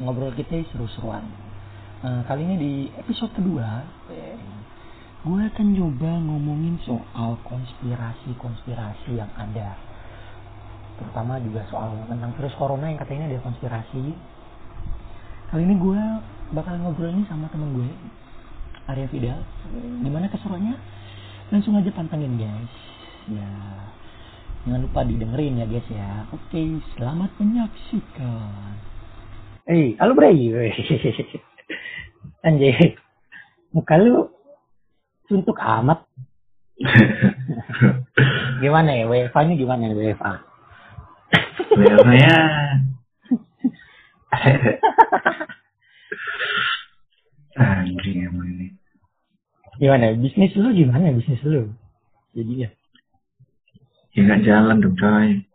ngobrol kita seru-seruan. Nah, kali ini di episode kedua, gue akan coba ngomongin soal konspirasi-konspirasi yang ada. Terutama juga soal tentang virus corona yang katanya ada konspirasi. Kali ini gue bakal ngobrol ini sama temen gue, Arya Fidal. Gimana keseruannya? Langsung aja pantengin guys. Ya, jangan lupa didengerin ya guys ya. Oke, selamat menyaksikan. Eh, halo Bray. Anjay. Muka lu suntuk amat. gimana ya? WFA ini gimana ya WFA? WFA ya. Anjing emang ini. Gimana? Bisnis lu gimana bisnis lu? Jadi ya. Ya jalan dong coy.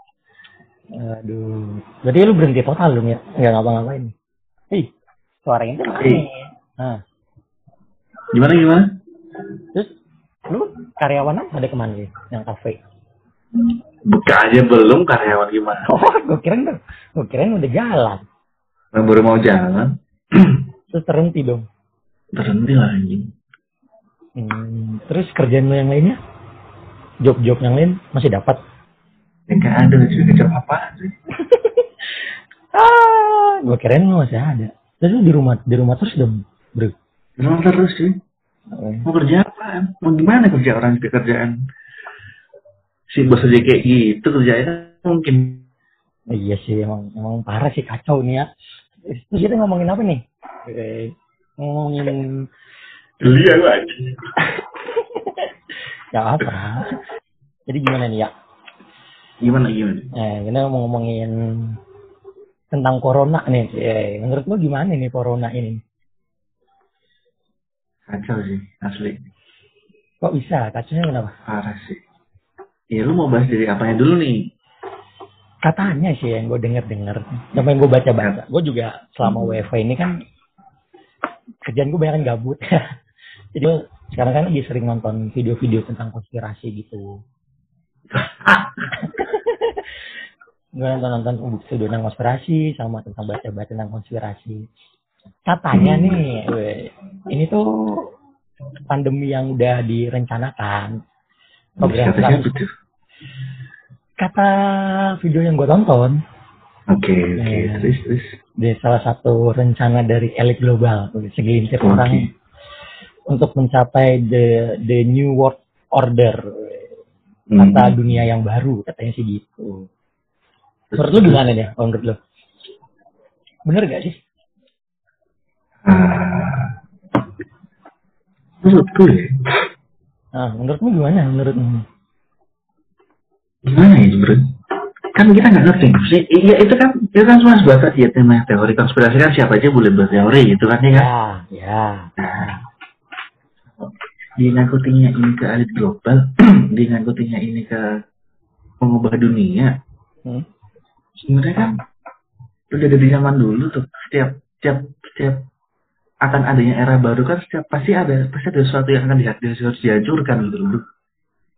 Aduh. Berarti lu berhenti total dong ya? Nggak ngapa-ngapain. Hei, suaranya tuh Hey. Nah, Gimana gimana? terus lu karyawan apa ada ke mana nih? Yang kafe? Buka aja belum karyawan gimana? Oh, gue kirain tuh. Gue kirain udah jalan. Yang baru mau jalan. Terus terhenti dong. Berhenti lah anjing. Hmm, terus kerjaan lu yang lainnya? Job-job yang lain masih dapat? Ya nggak ada cuy kecap apa sih? ah, gue lu masih ada. Terus lu di rumah di rumah terus dong, bro. Belum terus sih. Mau kerja apa? Mau gimana kerja orang di kerjaan? Si bos aja kayak gitu kerjanya mungkin. Iya sih, emang emang parah sih kacau nih ya. Terus kita ngomongin apa nih? Eh, ngomongin Geli aku anjing. ya apa? Jadi gimana nih ya? Gimana gimana? Eh, kita mau ngomongin tentang corona nih. Eh, menurut lu gimana nih corona ini? Kacau sih asli. Kok bisa? Kacaunya kenapa? Parah sih. Ya lu mau bahas dari apanya dulu nih? Katanya sih yang gue denger-denger. Sama yang gue baca-baca. Gue juga selama WFH ini kan kerjaan gue banyak gabut. Jadi sekarang kan lagi sering nonton video-video tentang konspirasi gitu. gue nonton-nonton video tentang konspirasi sama tentang baca-baca tentang konspirasi. Katanya nih, ini tuh pandemi yang udah direncanakan. Katanya betul. kata video yang gue tonton Oke oke Iya. terus terus. di salah satu rencana dari elit global segelintir Oke. orang untuk mencapai the the new world order kata Hmm. dunia yang baru katanya sih gitu menurut lu gimana nih kalau menurut lu bener gak sih Ah. Menurutku ya, nah menurutmu gimana menurutmu gimana ya bro? Kan kita nggak ngerti. Sih, iya itu kan itu kan cuma sebatas ya tema teori konspirasi kan siapa aja boleh berteori gitu kan ya kan? ya ya Nah, ngangkutinya ini ke elit global, ngangkutinya ini ke mengubah dunia. Hmm? Sebenarnya kan udah dari zaman dulu tuh setiap setiap setiap akan adanya era baru kan setiap pasti ada pasti ada sesuatu yang akan di- harus dihancurkan gitu loh.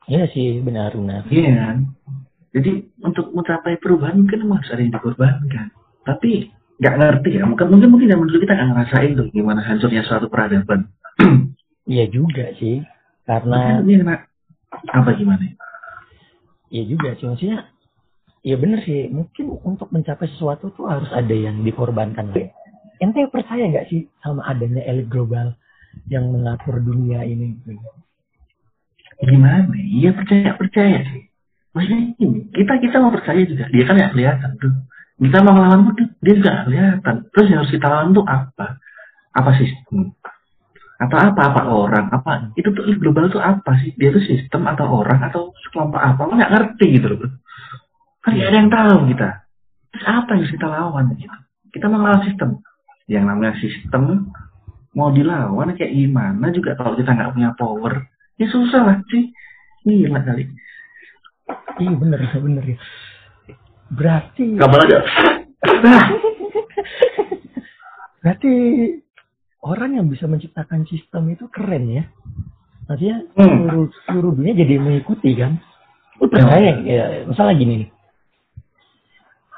Iya sih benar benar Iya kan? Jadi untuk mencapai perubahan mungkin emang harus ada yang dikorbankan. Tapi nggak ngerti ya. Mungkin mungkin mungkin zaman dulu kita nggak ngerasain tuh gimana hancurnya suatu peradaban. iya juga sih karena kena apa gimana? Iya juga sih maksudnya Iya bener sih mungkin untuk mencapai sesuatu tuh harus ada yang dikorbankan lah. Ente percaya nggak sih sama adanya elit global yang mengatur dunia ini? Gimana? Iya percaya percaya sih. Maksudnya gini, kita kita mau percaya juga. Dia kan nggak kelihatan tuh. Kita mau ngelawan pun dia- juga nggak kelihatan. Terus yang harus kita lawan tuh apa? Apa sistem? Atau apa apa orang? Apa itu tuh global tuh apa sih? Dia tuh sistem atau orang atau sekelompok apa? Nggak ngerti gitu loh. Kan nggak ada yang tahu kita. Terus apa yang harus kita lawan? Gitu. Kita mau sistem. Yang namanya sistem mau dilawan kayak gimana juga kalau kita nggak punya power ya susah lah sih gila kali Iya bener bener ya. Berarti kabar aja nah berarti orang yang bisa menciptakan sistem itu keren ya. Maksudnya Hmm. seluruh, seluruh dunia jadi mengikuti kan. Lu percaya ya, misalnya gini nih.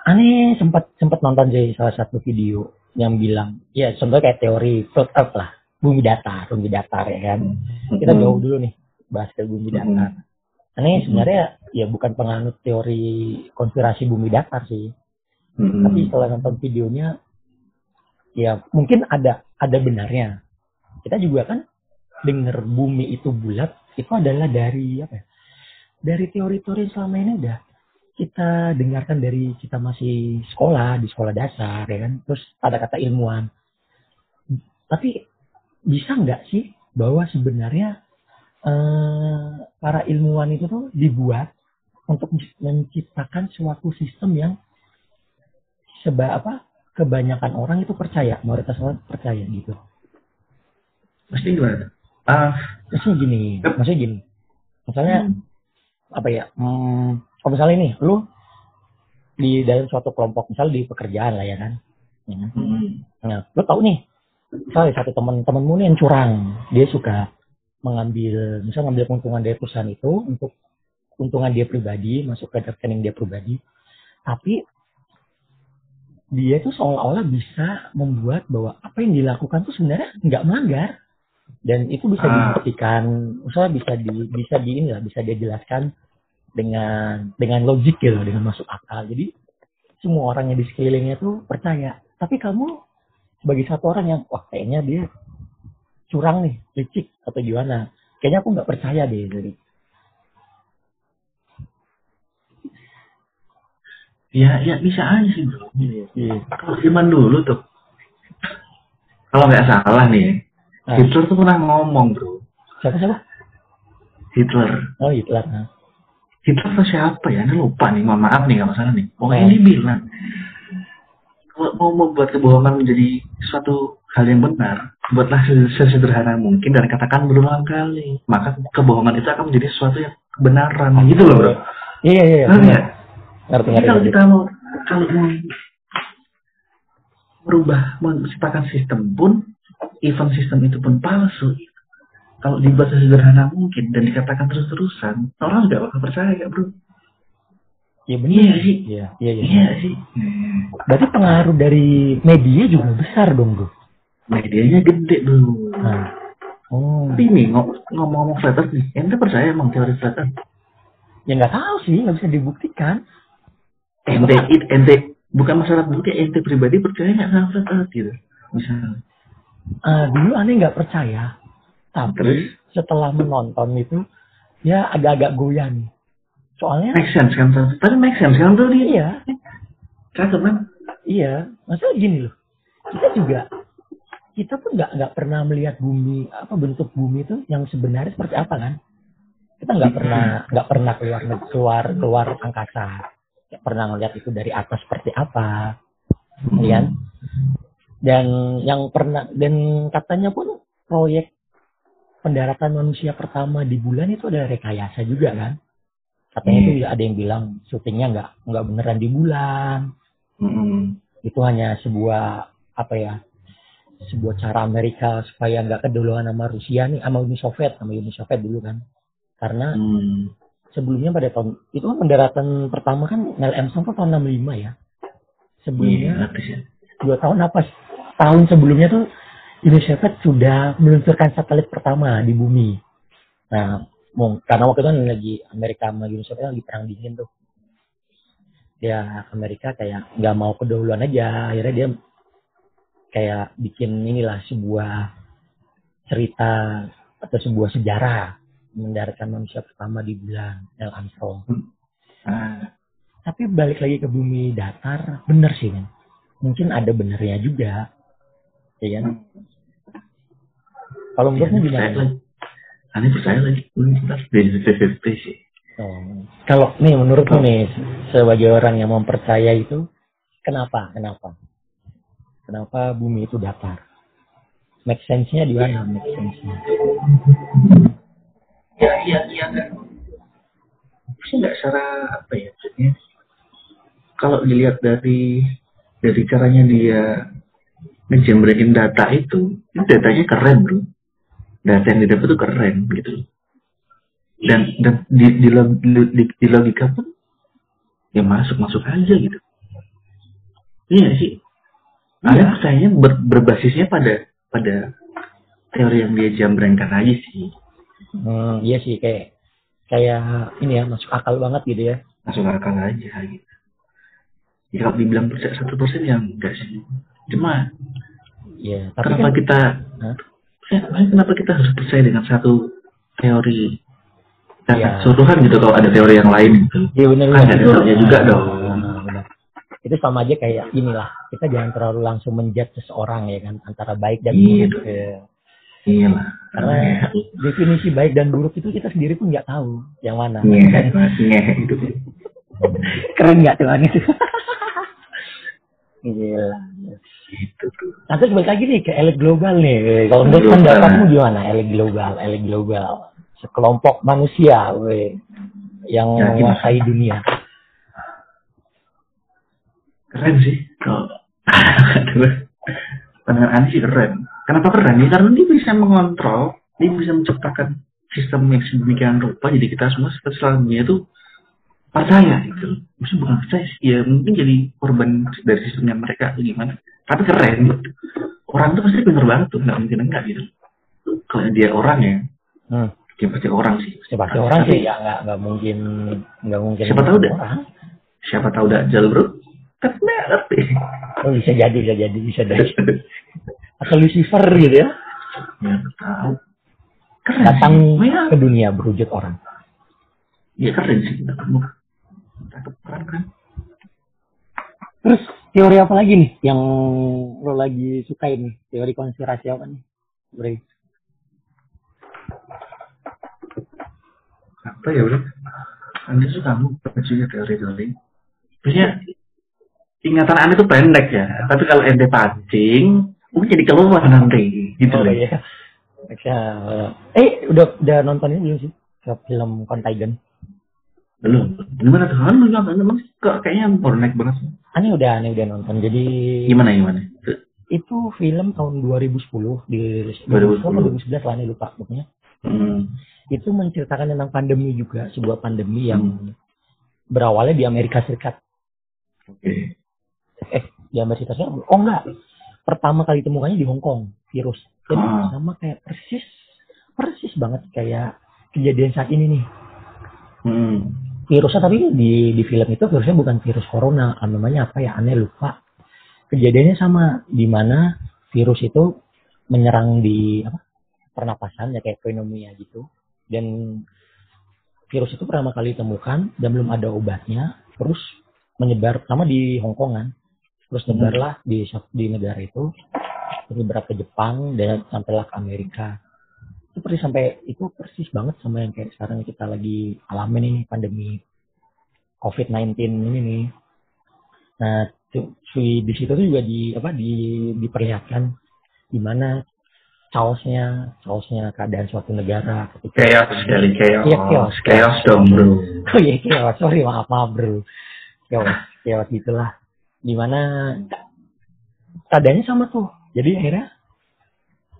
Aneh sempat sempat nonton sih salah satu video yang bilang ya contohnya kayak teori flat earth lah bumi datar bumi datar ya kan? Kita jauh dulu nih bahas ke bumi datar. Aneh sebenarnya ya bukan penganut teori konspirasi bumi datar sih. Tapi setelah nonton videonya ya mungkin ada ada benarnya. Kita juga kan dengar bumi itu bulat itu adalah dari apa ya dari teori-teori selama ini udah kita dengarkan dari kita masih sekolah di sekolah dasar ya kan? Terus ada kata ilmuwan. Tapi bisa nggak sih bahwa sebenarnya eh, para ilmuwan itu tuh dibuat untuk menciptakan suatu sistem yang seba apa kebanyakan orang itu percaya mayoritas orang percaya gitu? Pasti gimana? Ah, maksudnya gini maksudnya gini. Misalnya apa ya? Hmm, kalau misalnya ini lu di dalam suatu kelompok misalnya di pekerjaan lah ya kan Ya kan? mm, nah lu tahu nih misalnya satu teman temanmu nih yang curang dia suka mengambil misalnya ngambil keuntungan dari perusahaan itu untuk keuntungan dia pribadi masuk ke rekening dia pribadi tapi dia itu seolah-olah bisa membuat bahwa apa yang dilakukan tuh sebenarnya nggak melanggar dan itu bisa Ah. dibuktikan misalnya bisa di bisa di ini lah bisa dia jelaskan dengan dengan logik gitu dengan masuk akal jadi semua orang yang di sekelilingnya tuh percaya tapi kamu sebagai satu orang yang wah kayaknya dia curang nih licik atau gimana kayaknya aku nggak percaya deh jadi ya, ya bisa aja sih bro. iya Kalau zaman dulu tuh, kalau nggak salah nih, Ah. Hitler tuh pernah ngomong bro. siapa siapa Hitler, oh Hitler nah. Tuh siapa ya? Ini lupa nih, mohon maaf nih kalau salah nih. Pokoknya Oh. dia bilang, kalau mau membuat kebohongan menjadi suatu hal yang benar, buatlah se- sesederhana mungkin dan katakan berulang kali. Maka kebohongan itu akan menjadi sesuatu yang kebenaran. Gitu loh bro. iya iya iya nggak? ngerti ngerti kalau kita mau kalau mau merubah menciptakan sistem pun, event sistem itu pun palsu. Kalau dibuat sesederhana mungkin dan dikatakan terus-terusan, orang nggak bakal percaya, bro. iya Iya benar sih. iya iya iya Iya sih. berarti pengaruh dari media juga besar dong bro Medianya gede, bro. nah oh Tapi nih ngom- ngomong-ngomong flat earth nih, ente percaya emang teori flat earth? ya nggak tahu sih nggak bisa dibuktikan Ente, it, ente bukan masalah bukti, ente pribadi percaya nggak sama flat earth gitu? Misalnya. Eh, dulu aneh nggak percaya tapi Terus? setelah menonton itu ya agak-agak goyah nih soalnya Make sense kan? Tapi make sense kan tuh dia? iya Cakep kan? iya maksudnya gini loh kita juga kita pun nggak nggak pernah melihat bumi apa bentuk bumi itu yang sebenarnya seperti apa kan kita nggak pernah nggak pernah keluar keluar keluar angkasa nggak pernah ngeliat itu dari atas seperti apa ya kan? dan yang pernah dan katanya pun proyek pendaratan manusia pertama di bulan itu ada rekayasa juga kan katanya itu ada yang bilang syutingnya nggak nggak beneran di bulan Mm-mm. itu hanya sebuah apa ya sebuah cara Amerika supaya nggak keduluan sama Rusia nih sama Uni Soviet sama Uni Soviet dulu kan karena Hmm. sebelumnya pada tahun itu kan pendaratan pertama kan Neil Armstrong tahun 65 ya sebelumnya ya. dua tahun apa tahun sebelumnya tuh Uni Soviet sudah meluncurkan satelit pertama di bumi. Nah karena waktu itu kan lagi Amerika sama Uni Soviet lagi perang dingin tuh. Ya Amerika kayak nggak mau kedahuluan aja. Akhirnya dia kayak bikin inilah sebuah cerita atau sebuah sejarah mendaratkan manusia pertama di bulan Neil Armstrong Ah, tapi balik lagi ke bumi datar bener sih kan mungkin ada benernya juga ya kan kalau Aneh percaya gimana lagi. Aneh percaya lagi. FFP sih. Oh. kalau nih menurutmu nih sebagai orang yang mempercaya itu kenapa kenapa kenapa bumi itu datar make sense-nya di mana make sense-nya Ya, iya, iya. Enggak. Sih nggak secara apa ya maksudnya. Kalau dilihat dari dari caranya dia ngejembrekin data itu, itu datanya keren bro. Data yang didapat itu keren gitu. Dan dan di, di, di, di, logika pun ya masuk masuk aja gitu. Iya sih. Iya. Ada percayanya ber- berbasisnya pada pada teori yang dia jambrengkan aja sih. Hmm, iya sih kayak kayak ini ya masuk akal banget gitu ya. Masuk akal aja gitu. Ya kalau dibilang satu persen ya enggak sih. Cuma Iya, tapi kenapa kan kita Hah? ya, kenapa kita harus percaya dengan satu teori Iya. Karena keseluruhan gitu kalau ada teori yang lain gitu. Iya benar Kan ada dasarnya juga dong. Nah, benar. Itu sama aja kayak inilah kita jangan terlalu langsung menjudge seseorang ya kan antara baik dan Iya. buruk. Ya. Iya lah. Karena definisi baik dan buruk itu kita sendiri pun nggak tahu yang mana. ngehe ngehe gitu. Keren nggak tuh aneh? Gila. Gitu tuh. Nah, terus balik lagi nih ke elit global nih. Kalau menurut pendapatmu gimana elit global? Elit global. Sekelompok manusia, we, yang Ya, menguasai dunia. Keren sih. Kalau pandangan aneh sih keren. Kenapa keren? Ya karena dia bisa mengontrol, dia bisa menciptakan sistem yang sedemikian rupa. Jadi kita semua setelah dunia itu percaya gitu. Maksudnya bukan percaya sih. Ya mungkin jadi korban dari sistemnya mereka atau gimana. Tapi keren gitu. Orang tuh pasti bener banget tuh. Nggak mungkin enggak gitu. Kalau dia orang ya, Hmm. dia pasti orang sih. Seperti orang sih ya nggak nggak mungkin nggak mungkin Siapa tahu orang. Siapa tahu Dajjal bro? Kan ngerti. Oh, bisa jadi bisa jadi bisa jadi. Atau Lucifer gitu ya ya tahu. Keren datang sih. Ya, ke dunia berwujud orang. ya keren sih. Cakep keren keren. Terus teori apa lagi nih yang lo lagi sukain nih? Teori konspirasi apa nih? Bre? Apa ya bro? Anda suka kamu juga teori-teori. Biasanya ingatan Anda tuh pendek ya. Tapi kalau ente pancing, mungkin jadi keluar nanti. Gitu Oh loh. iya. Eh udah udah nonton ini belum sih? Ke film Contagion. Belum. Gimana tuh? Kan lu nonton emang kayaknya bonek banget sih. Aneh udah aneh udah nonton. Jadi Gimana gimana? Itu film tahun 2010 di 2010. 2010 2011 lah nih lupa pokoknya. Hmm. Itu menceritakan tentang pandemi juga, sebuah pandemi yang Hmm. berawalnya di Amerika Serikat. Oke. Eh, di Amerika Serikat. Oh enggak. Pertama kali ditemukannya di Hong Kong, virus. Jadi Ah. sama kayak persis persis banget kayak kejadian saat ini nih. Hmm. Virusnya tapi di di film itu virusnya bukan virus corona. Namanya apa ya aneh lupa. Kejadiannya sama di mana virus itu menyerang di apa pernapasan ya kayak pneumonia gitu. Dan virus itu pertama kali ditemukan dan belum ada obatnya terus menyebar pertama di Hong Kong kan. Terus Hmm. nyebarlah di di negara itu terus ke Jepang dan sampailah ke Amerika itu persis sampai itu persis banget sama yang kayak sekarang kita lagi alamin ini pandemi COVID-19 ini nih. Nah, si di situ tuh juga di apa di diperlihatkan gimana chaosnya chaosnya keadaan suatu negara ketika Chaos sekali chaos. Iya, chaos. Chaos dong bro. oh iya chaos sorry maaf maaf bro chaos chaos gitulah di mana keadaannya sama tuh jadi akhirnya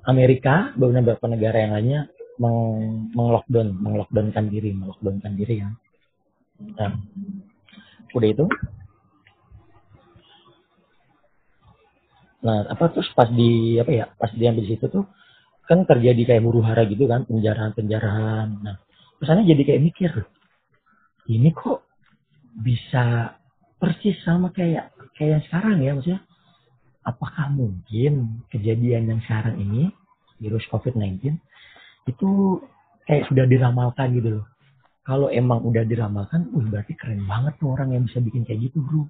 Amerika beberapa negara yang lainnya meng menglockdown menglockdownkan diri menglockdownkan diri ya. Nah udah itu. Nah apa terus pas di apa ya pas di di situ tuh kan terjadi kayak huru hara gitu kan penjarahan penjarahan nah kesannya jadi kayak mikir ini kok bisa persis sama kayak kayak yang sekarang ya maksudnya apakah mungkin kejadian yang sekarang ini virus COVID-19 itu kayak sudah diramalkan gitu loh kalau emang udah diramalkan, wih berarti keren banget tuh orang yang bisa bikin kayak gitu bro.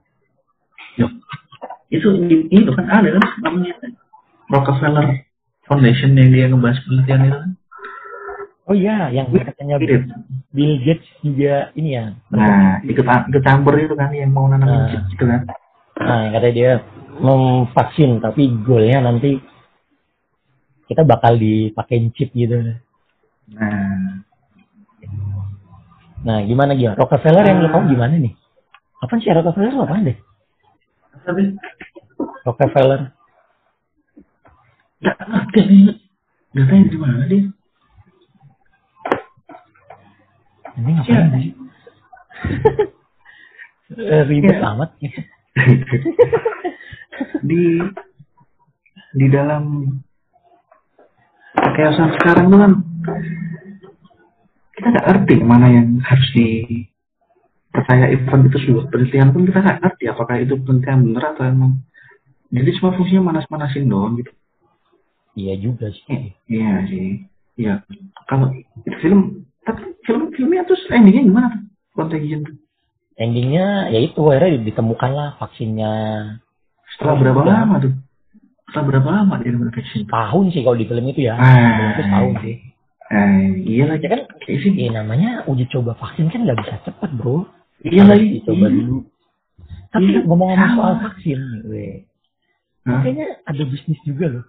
itu itu kan ada kan namanya Rockefeller Foundation yang dia ngebahas penelitian itu kan Oh iya, yang katanya Mirip. Bill Gates juga ini ya. nah ikut ikut campur itu kan yang mau nanamin Nah. chip itu kan Nah, katanya dia memvaksin, tapi goalnya nanti kita bakal dipakein chip gitu. nah Nah, gimana gimana? Rockefeller yang lo Ah. tahu gimana nih? Apa sih Rockefeller itu apaan deh? tapi Rockefeller. nggak ngerti nih datanya di mana dia Ini ngapain sih? Ribet amat. di di dalam keosan sekarang tuh kan kita nggak ngerti mana yang harus di percaya event itu sebuah penelitian pun kita nggak ngerti apakah itu penelitian bener atau emang. Jadi cuma fungsinya manas-manasin doang gitu. Iya juga sih. Eh, iya sih. Iya. Kalau itu film tapi film filmnya terus endingnya gimana tuh? Contagion tuh endingnya ya itu akhirnya ditemukanlah vaksinnya. Setelah berapa udah. lama tuh? Setelah berapa lama dia nemuin vaksin? Tahun sih kalau di film itu ya. Ah. Film itu tahun sih. Eh iya lagi. Ya kan sih. ya namanya uji coba vaksin kan nggak bisa cepat bro. Iya Harus lagi. dicoba Iya. dulu. Tapi Iya, ngomong-ngomong soal vaksin Hah? kayaknya ada bisnis juga loh.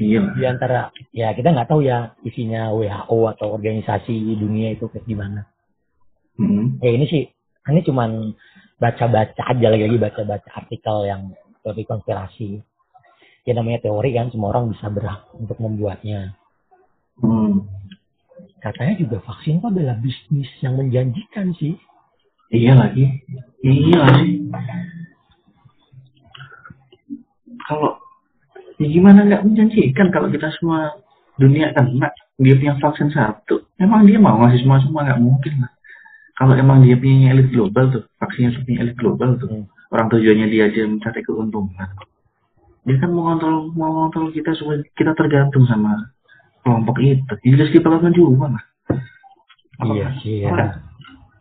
Iya. Lah. di antara ya kita nggak tahu ya isinya WHO atau organisasi dunia itu kayak gimana. Hmm. ya ini sih ini cuman baca-baca aja lagi-lagi baca-baca artikel yang teori konspirasi ya namanya teori kan semua orang bisa berhak untuk membuatnya Hmm. katanya juga vaksin itu adalah bisnis yang menjanjikan sih Iya lagi. Iya lagi. Kalau ya gimana nggak menjanjikan kalau kita semua dunia kena dia punya vaksin satu, emang dia mau ngasih semua semua nggak mungkin lah. Kalau emang dia punya elit global tuh, vaksinnya punya elit global tuh, Hmm. orang tujuannya dia aja mencari keuntungan. Dia kan mau kontrol mau kontrol kita supaya kita tergantung sama kelompok itu. Jelas diperlakukan juga lah. Apa- iya sih apa- ya.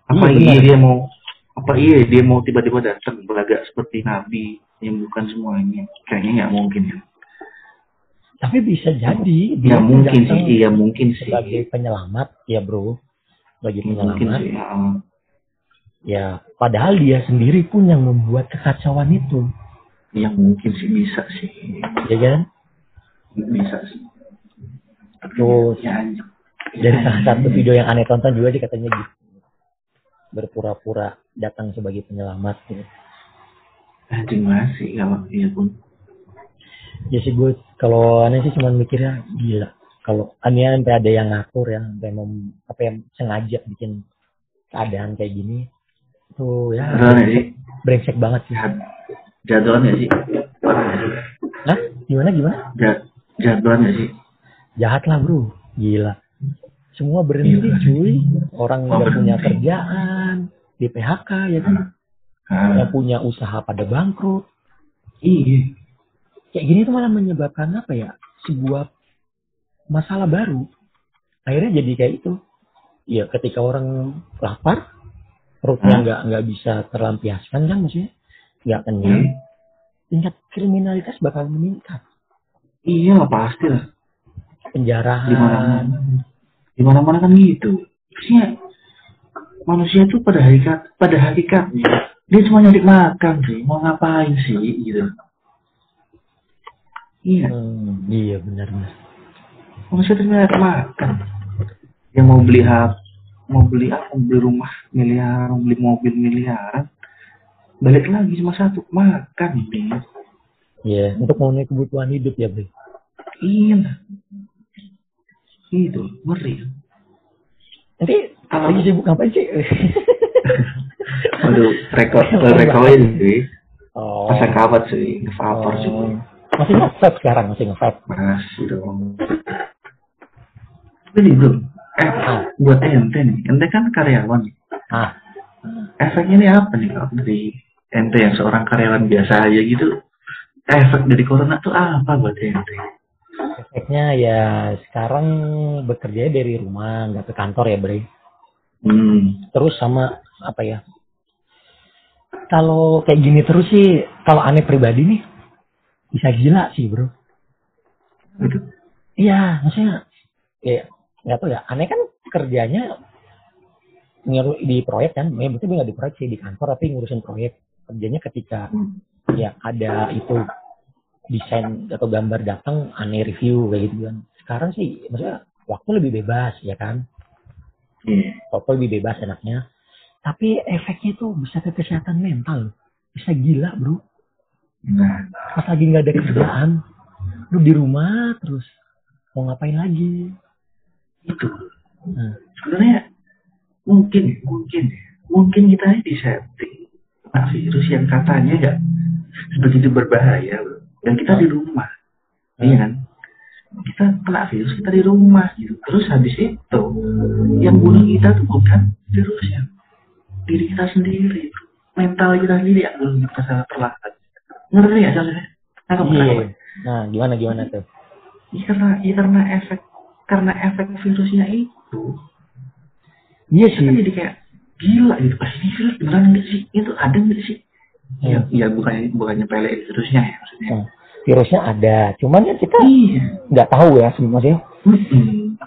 apa Iya, iya dia mau apa iya dia mau tiba-tiba datang berlagak seperti nabi menyembuhkan semuanya kayaknya nggak mungkin ya tapi bisa jadi nggak mungkin sih iya mungkin sih sebagai penyelamat ya bro mungkin penyelamat Heeh. ya. Padahal dia sendiri pun yang membuat kekacauan itu. Iya mungkin sih bisa sih. Ya kan bisa sih. Terus ya anjing. dari Ya, salah satu video yang aneh tonton juga sih katanya gitu. Berpura-pura datang sebagai penyelamat. Gitu. anjing masih kalau iya pun. Ya sih gue kalau aneh sih cuma mikirnya gila kalau aneh sampai ada yang ngatur ya sampai mem, apa yang sengaja bikin keadaan kayak gini itu ya jadwalan ya sih brengsek banget sih. Jad- jadwalan ya sih? Hah? gimana gimana? Jad- jadwalan ya sih? Jahat lah bro. Gila. Semua berhenti Gila. cuy. Orang nggak punya berhenti. kerjaan di PHK ya kan? Ah, yang punya usaha pada bangkrut. Iya. Kayak gini tuh malah menyebabkan apa ya? Sebuah masalah baru. Akhirnya jadi kayak itu. Ya ketika orang lapar perutnya Hah? nggak nggak bisa terlampiaskan kan maksudnya? Nggak kenyang. Hmm. tingkat kriminalitas bakal meningkat. Iya lah pasti lah. Penjarahan. Di mana mana kan gitu. Maksudnya manusia itu pada hakikat pada hakikatnya dia cuma nyari makan sih mau ngapain sih gitu. Iya. Hmm, iya benar benar manusia itu cuma nyari makan yang mau beli hap mau beli apa? Mau beli rumah miliar mau beli mobil miliaran. Balik lagi cuma satu makan nih ya untuk memenuhi kebutuhan hidup ya bro iya itu ngeri. Nanti Kalau- lagi sibuk ngapain sih? Waduh, rekor, rekorin sih. oh. Masa kawat sih, ngevapor Oh. juga. masih nge sekarang masih nge Masih dong. Nih bro, eh, ah buat ente nih, ente kan karyawan. Ah. Efeknya nih apa nih? Kalau dari ente yang seorang karyawan biasa aja gitu? Efek dari corona tuh apa buat ente? efeknya ya sekarang bekerja dari rumah nggak ke kantor ya bre. Hmm, terus sama apa ya kalau kayak gini terus sih kalau aneh pribadi nih bisa gila sih bro. Iya maksudnya ya nggak tahu ya. Aneh kan kerjanya ngeru di proyek kan. Ya betul nggak di proyek sih di kantor tapi ngurusin proyek. Kerjanya ketika Hmm. ya ada itu desain atau gambar datang aneh review kayak gitu kan. Sekarang sih maksudnya waktu lebih bebas ya kan? Iya. waktu lebih bebas enaknya. Tapi efeknya tuh bisa ke kesehatan mental. Bisa gila bro. Nah, pas lagi nggak ada kerjaan lu di rumah terus mau ngapain lagi itu. nah, Sebenarnya mungkin, mungkin, mungkin kita ini disetting. Nah, virus yang katanya nggak sebegitu berbahaya dan kita di rumah. Iya kan? Kita kena virus kita di rumah gitu. Terus habis itu yang bunuh kita tuh bukan virusnya. Diri kita sendiri mental kita sendiri yang belum kita perlahan ngerti ya soalnya Iya. Nah, gimana gimana tuh? Iya, karena iya, karena efek karena efek virusnya itu Iya kita kan jadi kayak gila gitu pas ini virus beneran nggak sih itu ada nggak sih Iya. ya, ya bukannya bukannya pelein virusnya ya maksudnya Nah, virusnya ada, cuman kan kita iya nggak tahu ya sebenarnya. Mm-mm.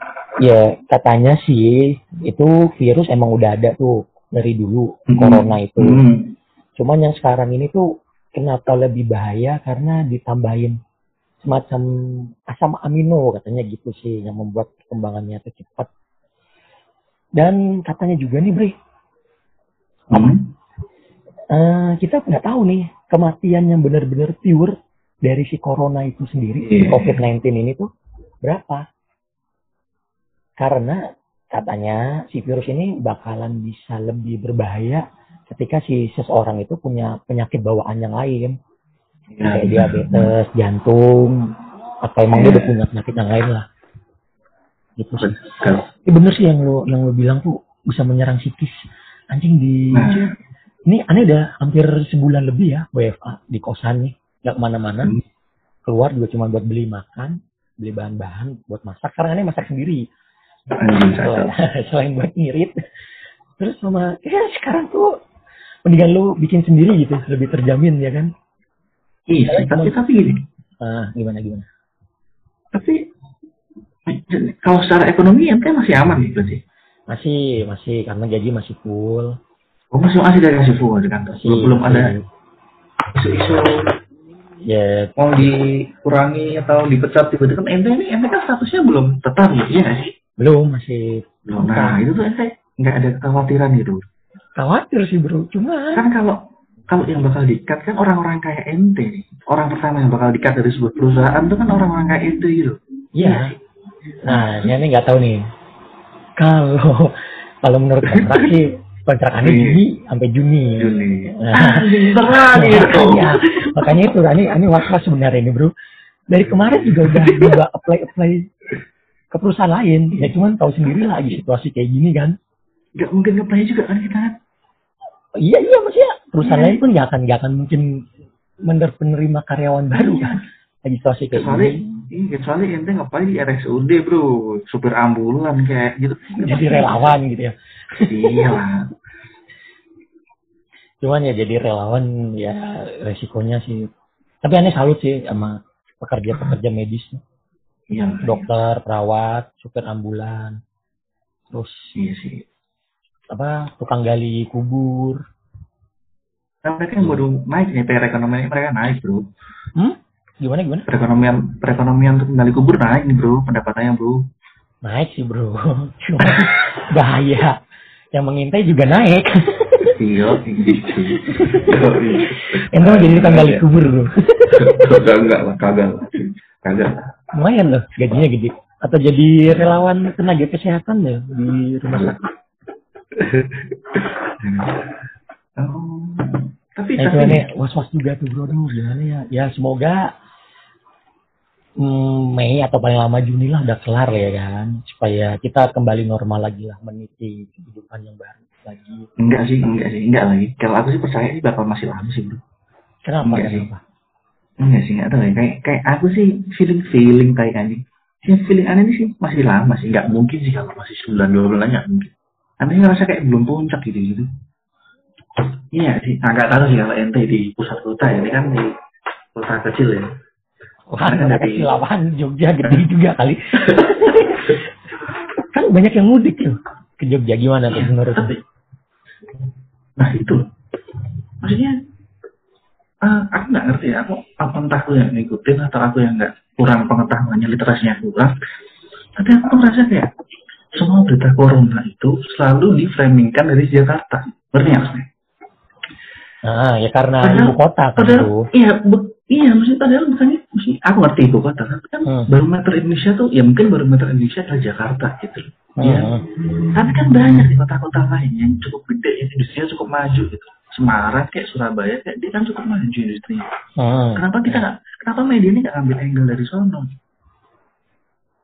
Ya katanya sih itu virus emang udah ada tuh dari dulu Mm-mm. corona itu. Mm. Cuman yang sekarang ini tuh kenapa lebih bahaya karena ditambahin semacam asam amino katanya gitu sih yang membuat perkembangannya itu cepat. Dan katanya juga nih Bre, Mm. eh, kita nggak tahu nih kematian yang benar-benar pure dari si corona itu sendiri, Iya. COVID-19 ini tuh berapa? Karena katanya si virus ini bakalan bisa lebih berbahaya ketika si seseorang itu punya penyakit bawaan yang lain, Ya, kayak diabetes, jantung, atau emang dia Iya. udah punya penyakit yang lain lah. Gitu sih. betul. Ini bener sih yang lo yang lo bilang tuh bisa menyerang psikis. Anjing di Nah. ini aneh udah hampir sebulan lebih ya WFA di kosan nih, nggak ke mana-mana. Hmm. Keluar juga cuma buat beli makan, beli bahan-bahan buat masak. Karena aneh masak sendiri. Anjing Selain, satu. selain buat ngirit. Terus sama, ya sekarang tuh mendingan lu bikin sendiri gitu, lebih terjamin ya kan? Iya, sih, tapi tapi gini, Ah, gimana gimana? tapi kalau secara ekonomi ente masih aman nih berarti. Masih, masih karena gaji masih full. Oh masih masih dari hasil full kantor. Masih, Belum belum ada masih- isu-isu Ya, mau dikurangi atau dipecat tiba-tiba kan ente ini ente kan statusnya belum tetap gitu ya nggak sih? belum masih Belum. Nah itu tuh ente nggak ada kekhawatiran gitu. khawatir sih bro. Cuma Kan kalau kalau yang bakal dikat kan orang-orang kayak ente. Orang pertama yang bakal dikat dari sebuah perusahaan tuh kan orang-orang kayak ente gitu. Iya. Nah, ini nggak tahu nih. Kalau kalau menurut kontrak sih kontrak aneh Iya. Juni sampai Juni. Juni. Nah, Bentar lagi gitu. makanya, makanya itu aneh aneh was was sebenarnya ini bro. Dari kemarin juga udah juga apply apply ke perusahaan lain. Ya cuman tahu sendiri lah lagi situasi kayak gini kan. Gak mungkin ngeplay juga kan kita kan. Iya iya maksudnya perusahaan Iya. lain pun nggak akan nggak akan mungkin mener- menerima karyawan baru kan. Lagi situasi kayak Kecuali, gini. iya, kecuali ente ngapain di RSUD bro, supir ambulan kayak gitu. Jadi relawan gitu ya. Iya lah. cuman ya jadi relawan ya resikonya sih tapi aneh salut sih sama pekerja-pekerja medis Iya. dokter perawat supir ambulan terus Iya sih. apa tukang gali kubur Kan mereka yang baru naik nih, perekonomian mereka naik bro. hmm? gimana gimana Perekonomian perekonomian untuk menggali kubur naik nih bro, pendapatannya bro. naik sih bro cuma bahaya yang mengintai juga naik Iya, gitu. itu jadi tukang gali kubur bro Kagak enggak lah, kagak lah. Kagak lumayan loh gajinya gede atau jadi relawan tenaga kesehatan ya di rumah sakit. Nah, itu aneh was-was juga tuh bro, Aduh, gimana ya? Ya semoga hmm, Mei atau paling lama Juni lah udah kelar ya kan, supaya kita kembali normal lagi lah meniti kehidupan yang baru lagi. enggak sih, enggak sih, enggak lagi. Kalau aku sih percaya sih bakal masih lama sih bro. Kenapa? Enggak sih. Kenapa? Enggak sih, enggak tahu ya. Kayak kayak aku sih feeling feeling kayak anjing. Sih feeling aneh ini sih masih lama sih. Enggak mungkin sih kalau masih sebulan dua bulan enggak mungkin. Aneh ngerasa kayak belum puncak gitu gitu. Iya sih, agak tahu sih kalau ente di pusat kota ya, ini kan di kota kecil ya. Wah, Karena kan banyak dari- kecilawaan Jogja gede juga kali. kan banyak yang mudik loh ke Jogja gimana tuh menurut Tapi, nah itu. Maksudnya, eh, aku nggak ngerti ya, aku apa entah aku yang ngikutin atau aku yang nggak kurang pengetahuannya literasinya kurang. Tapi aku tuh merasa kayak semua berita corona itu selalu diframingkan dari Jakarta. Ngerti nggak maksudnya? Nah, ya karena Padahal- ibu kota kan Padahal, tuh. iya, bu- iya, maksudnya padahal bukannya, maksudnya aku ngerti ibu kota, tapi kan Hmm. barometer Indonesia tuh, ya mungkin barometer Indonesia adalah Jakarta gitu. Iya. Hmm. Tapi kan banyak di kota-kota lain yang cukup gede, yang industrinya cukup maju gitu. Semarang kayak Surabaya kayak dia kan cukup maju industri. Hmm. Kenapa kita nggak? Kenapa media ini nggak ambil angle dari sono?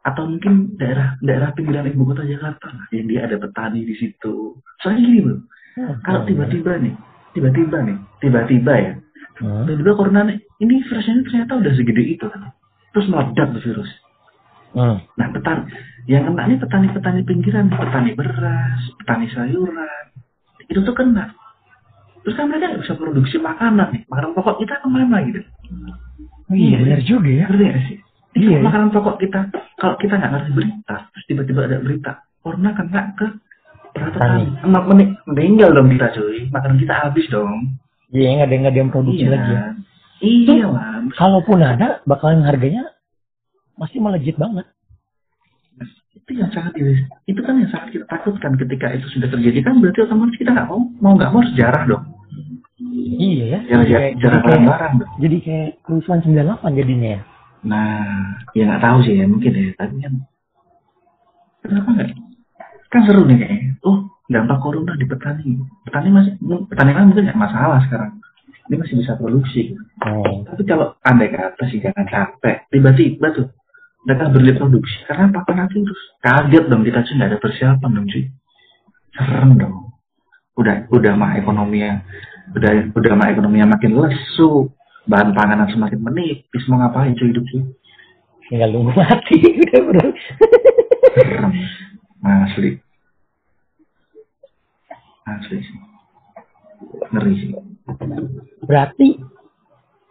Atau mungkin daerah daerah pinggiran ibu kota Jakarta lah, yang dia ada petani di situ. Soalnya gini bro, kalau tiba-tiba nih, tiba-tiba nih, tiba-tiba ya, Hmm. tiba-tiba corona nih, ini virusnya ternyata udah segede itu kan, terus meledak tuh virus. Hmm. Nah, petani yang kena ini petani-petani pinggiran, petani beras, petani sayuran, itu tuh kena. Terus kan mereka nggak bisa produksi makanan nih, makanan pokok kita ke mana gitu? Oh, iya benar juga ya. Ngerti nggak sih? Itu Iya. makanan pokok kita, kalau kita nggak ngerti berita, terus tiba-tiba ada berita, corona kena ke petani. Emak menik, meninggal dong kita cuy, makanan kita habis dong. Iya nggak ada nggak ada yang produksi iya. lagi ya. Iya lah. Kalaupun ada, bakalan harganya masih melejit banget. itu yang sangat itu kan yang sangat kita takutkan ketika itu sudah terjadi kan berarti otomatis kita nggak mau mau nggak mau sejarah dong Iya ya. sejarah Jadi kayak, jadi kayak, barang-barang dong jadi kayak kerusuhan 98 jadinya ya. nah ya nggak tahu sih ya mungkin ya tapi kan kenapa nggak kan seru nih kayaknya. Oh dampak corona di petani. Petani masih petani kan mungkin nggak masalah sekarang. Dia masih bisa produksi. Oh. tapi kalau andai kata sih jangan capek tiba-tiba tuh mereka berhenti produksi. Karena apa? Karena virus. Kaget dong kita cuy nggak ada persiapan dong cuy serem dong. Udah udah mah ekonominya udah udah mah ekonominya makin lesu. Bahan panganan semakin menipis. Mau ngapain cuy hidup cuy Tinggal nunggu mati. Udah bro. serem asli asli sih ngeri sih Berarti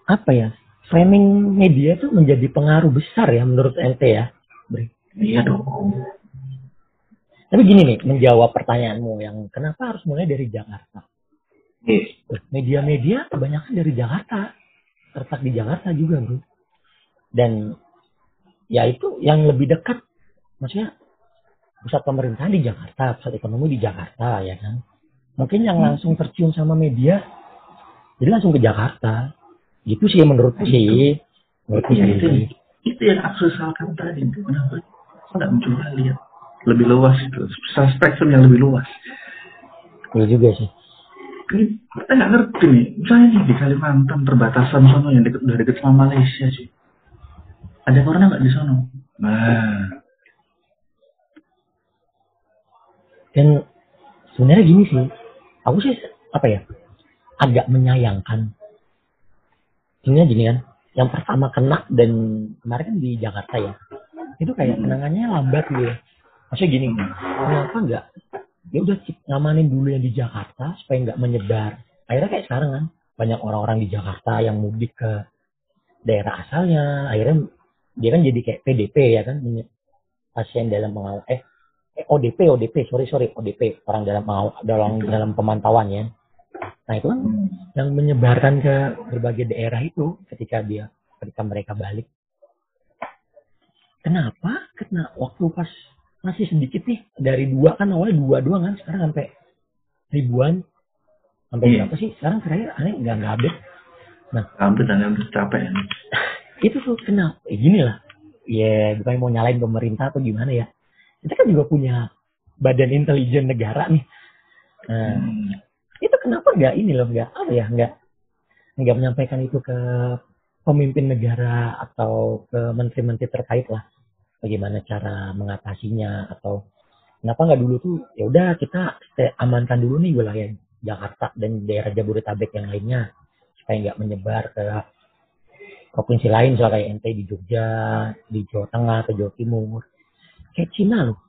apa ya? Framing media itu menjadi pengaruh besar ya menurut ente ya. Iya dong Tapi gini nih, menjawab pertanyaanmu yang kenapa harus mulai dari Jakarta? Iya. Media-media kebanyakan dari Jakarta. Terletak di Jakarta juga, bro. Dan ya itu yang lebih dekat. Maksudnya pusat pemerintahan di Jakarta, pusat ekonomi di Jakarta, ya kan. Mungkin yang langsung tercium sama media, jadi langsung ke Jakarta. Gitu sih menurutku sih. Menurutku itu, sih. itu yang aku sesalkan tadi. Kenapa? Nggak muncul lihat lebih luas itu, spektrum yang lebih luas. Iya juga sih. Ini kita nggak ngerti nih. Misalnya nih di Kalimantan perbatasan sono yang deket, udah deket sama Malaysia sih. Ada corona nggak di sono? Nah, Dan sebenarnya gini sih, aku sih apa ya, agak menyayangkan. Sebenarnya gini kan, yang pertama kena dan kemarin kan di Jakarta ya, itu kayak penangannya lambat gitu ya. Maksudnya gini, kenapa enggak? Ya udah ngamanin dulu yang di Jakarta supaya nggak menyebar. Akhirnya kayak sekarang kan, banyak orang-orang di Jakarta yang mudik ke daerah asalnya. Akhirnya dia kan jadi kayak PDP ya kan, pasien dalam pengawal eh eh, ODP ODP sorry sorry ODP orang dalam mau dalam dalam pemantauan ya. Nah itu kan yang menyebarkan ke berbagai daerah itu ketika dia ketika mereka balik. Kenapa? Karena waktu pas masih sedikit nih dari dua kan awalnya dua doang kan sekarang sampai ribuan. Sampai Iya. berapa sih? Sekarang terakhir aneh nggak nggak update. Hampir dan hampir capek. itu tuh kenapa? Eh, gini lah. Ya bukan mau nyalain pemerintah atau gimana ya kita kan juga punya badan intelijen negara nih nah, Hmm. itu kenapa nggak ini loh nggak apa ya nggak nggak menyampaikan itu ke pemimpin negara atau ke menteri-menteri terkait lah bagaimana cara mengatasinya atau kenapa nggak dulu tuh ya udah kita amankan dulu nih wilayah Jakarta dan daerah Jabodetabek yang lainnya supaya nggak menyebar ke provinsi lain misalnya kayak ente di Jogja, di Jawa Tengah atau Jawa Timur. Kayak Cina loh.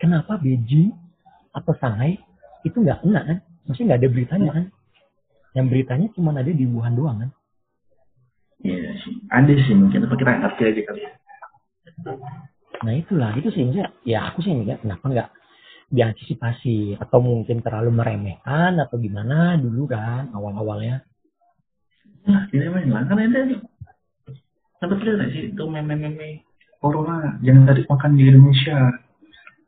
Kenapa Beijing atau Shanghai itu nggak kena kan? Maksudnya nggak ada beritanya kan? Yang beritanya cuma ada di Wuhan doang kan? Iya sih. Ada sih mungkin apa kita nggak ngerti aja kali. ya. Nah itulah, itu sih maksudnya, ya aku sih enggak, kenapa nggak diantisipasi atau mungkin terlalu meremehkan atau gimana dulu kan awal-awalnya. Nah, ini lah. Karena ada sempat lihat nggak sih itu meme-meme corona jangan tadi makan di Indonesia.